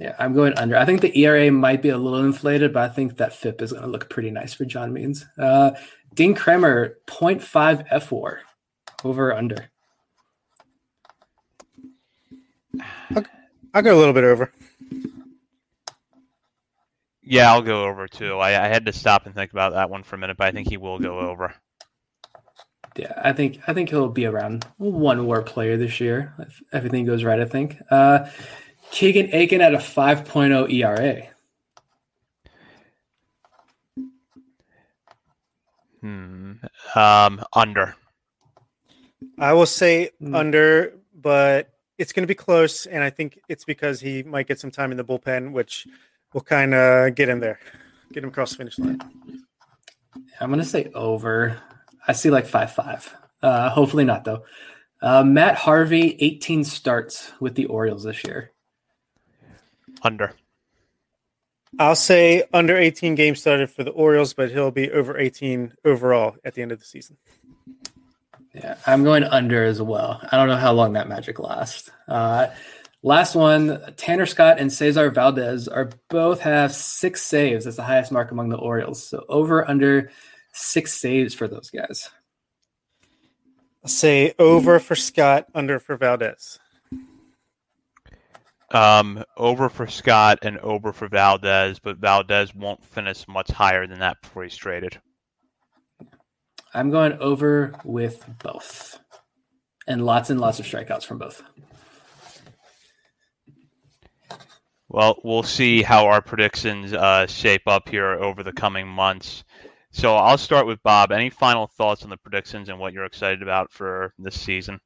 Yeah, I'm going under. I think the ERA might be a little inflated, but I think that FIP is going to look pretty nice for John Means. Uh, Dean Kremer, 0.5 fWAR, over or under? I'll, I'll, go a little bit over. Yeah, I'll go over too. I, I had to stop and think about that one for a minute, but I think he will go over. Yeah, I think I think he'll be around one WAR player this year if everything goes right. I think. Uh, Keegan Akin at a 5.0 ERA. Hmm. Um, under. I will say mm. under, but it's going to be close, and I think it's because he might get some time in the bullpen, which will kind of get him there, get him across the finish line. I'm going to say over. I see like five five. Uh, hopefully not though. Uh, Matt Harvey, 18 starts with the Orioles this year. Under. I'll say under 18 games started for the Orioles, but he'll be over 18 overall at the end of the season. Yeah, I'm going under as well. I don't know how long that magic lasts. Uh, last one, Tanner Scott and Cesar Valdez are both have six saves. That's the highest mark among the Orioles. So over under six saves for those guys. I'll say over for Scott, under for Valdez. Um, over for Scott and over for Valdez, but Valdez won't finish much higher than that before he's traded. I'm going over with both, and lots and lots of strikeouts from both. Well, we'll see how our predictions uh, shape up here over the coming months. So I'll start with Bob. Any final thoughts on the predictions and what you're excited about for this season?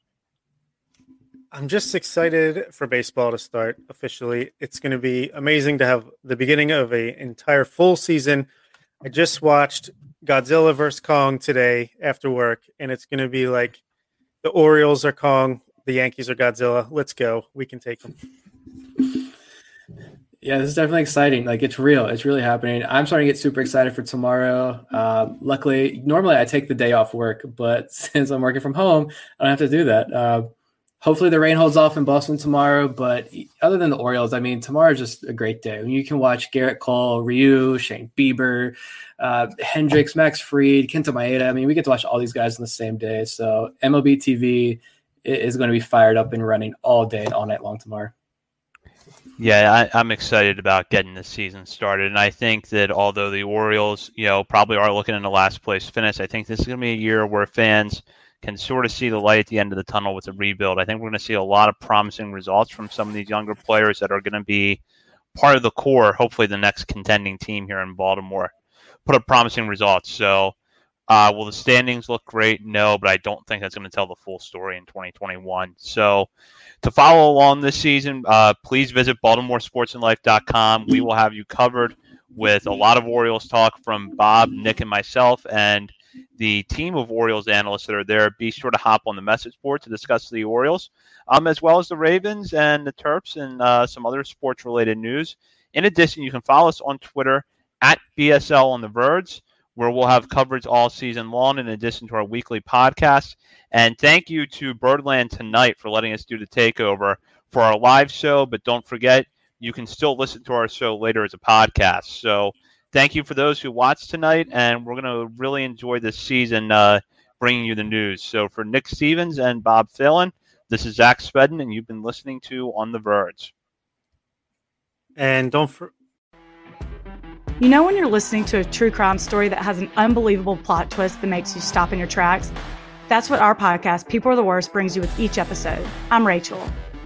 I'm just excited for baseball to start officially. It's going to be amazing to have the beginning of a entire full season. I just watched Godzilla vs Kong today after work, and it's going to be like the Orioles are Kong, the Yankees are Godzilla. Let's go. We can take them. Yeah, this is definitely exciting. Like it's real. It's really happening. I'm starting to get super excited for tomorrow. Uh, luckily, normally I take the day off work, but since I'm working from home, I don't have to do that. Uh, hopefully the rain holds off in Boston tomorrow. But other than the Orioles, I mean, tomorrow is just a great day. You can watch Gerrit Cole, Ryu, Shane Bieber, uh, Hendricks, Max Fried, Kenta Maeda. I mean, we get to watch all these guys on the same day. So MLB TV is going to be fired up and running all day and all night long tomorrow. Yeah, I, am excited about getting the season started, and I think that although the Orioles, you know, probably are looking in the last place finish, I think this is going to be a year where fans can sort of see the light at the end of the tunnel with the rebuild. I think we're going to see a lot of promising results from some of these younger players that are going to be part of the core. Hopefully, the next contending team here in Baltimore put up promising results. So, uh, will the standings look great? No, but I don't think that's going to tell the full story in 2021. So to follow along this season, uh, please visit BaltimoreSportsAndLife.com. We will have you covered with a lot of Orioles talk from Bob, Nick, and myself. And the team of Orioles analysts that are there. Be sure to hop on the message board to discuss the Orioles, um, as well as the Ravens and the Terps and uh, some other sports related news. In addition, you can follow us on Twitter at BSL on the Verge, where we'll have coverage all season long in addition to our weekly podcast. And thank you to Birdland Tonight for letting us do the takeover for our live show. But don't forget, you can still listen to our show later as a podcast. So thank you for those who watched tonight, and we're going to really enjoy this season uh, bringing you the news. So for Nick Stevens and Bob Phelan, this is Zach Spedden, and you've been listening to On the Verge. And don't for- you know when you're listening to a true crime story that has an unbelievable plot twist that makes you stop in your tracks? That's what our podcast, People Are the Worst, brings you with each episode. I'm Rachel.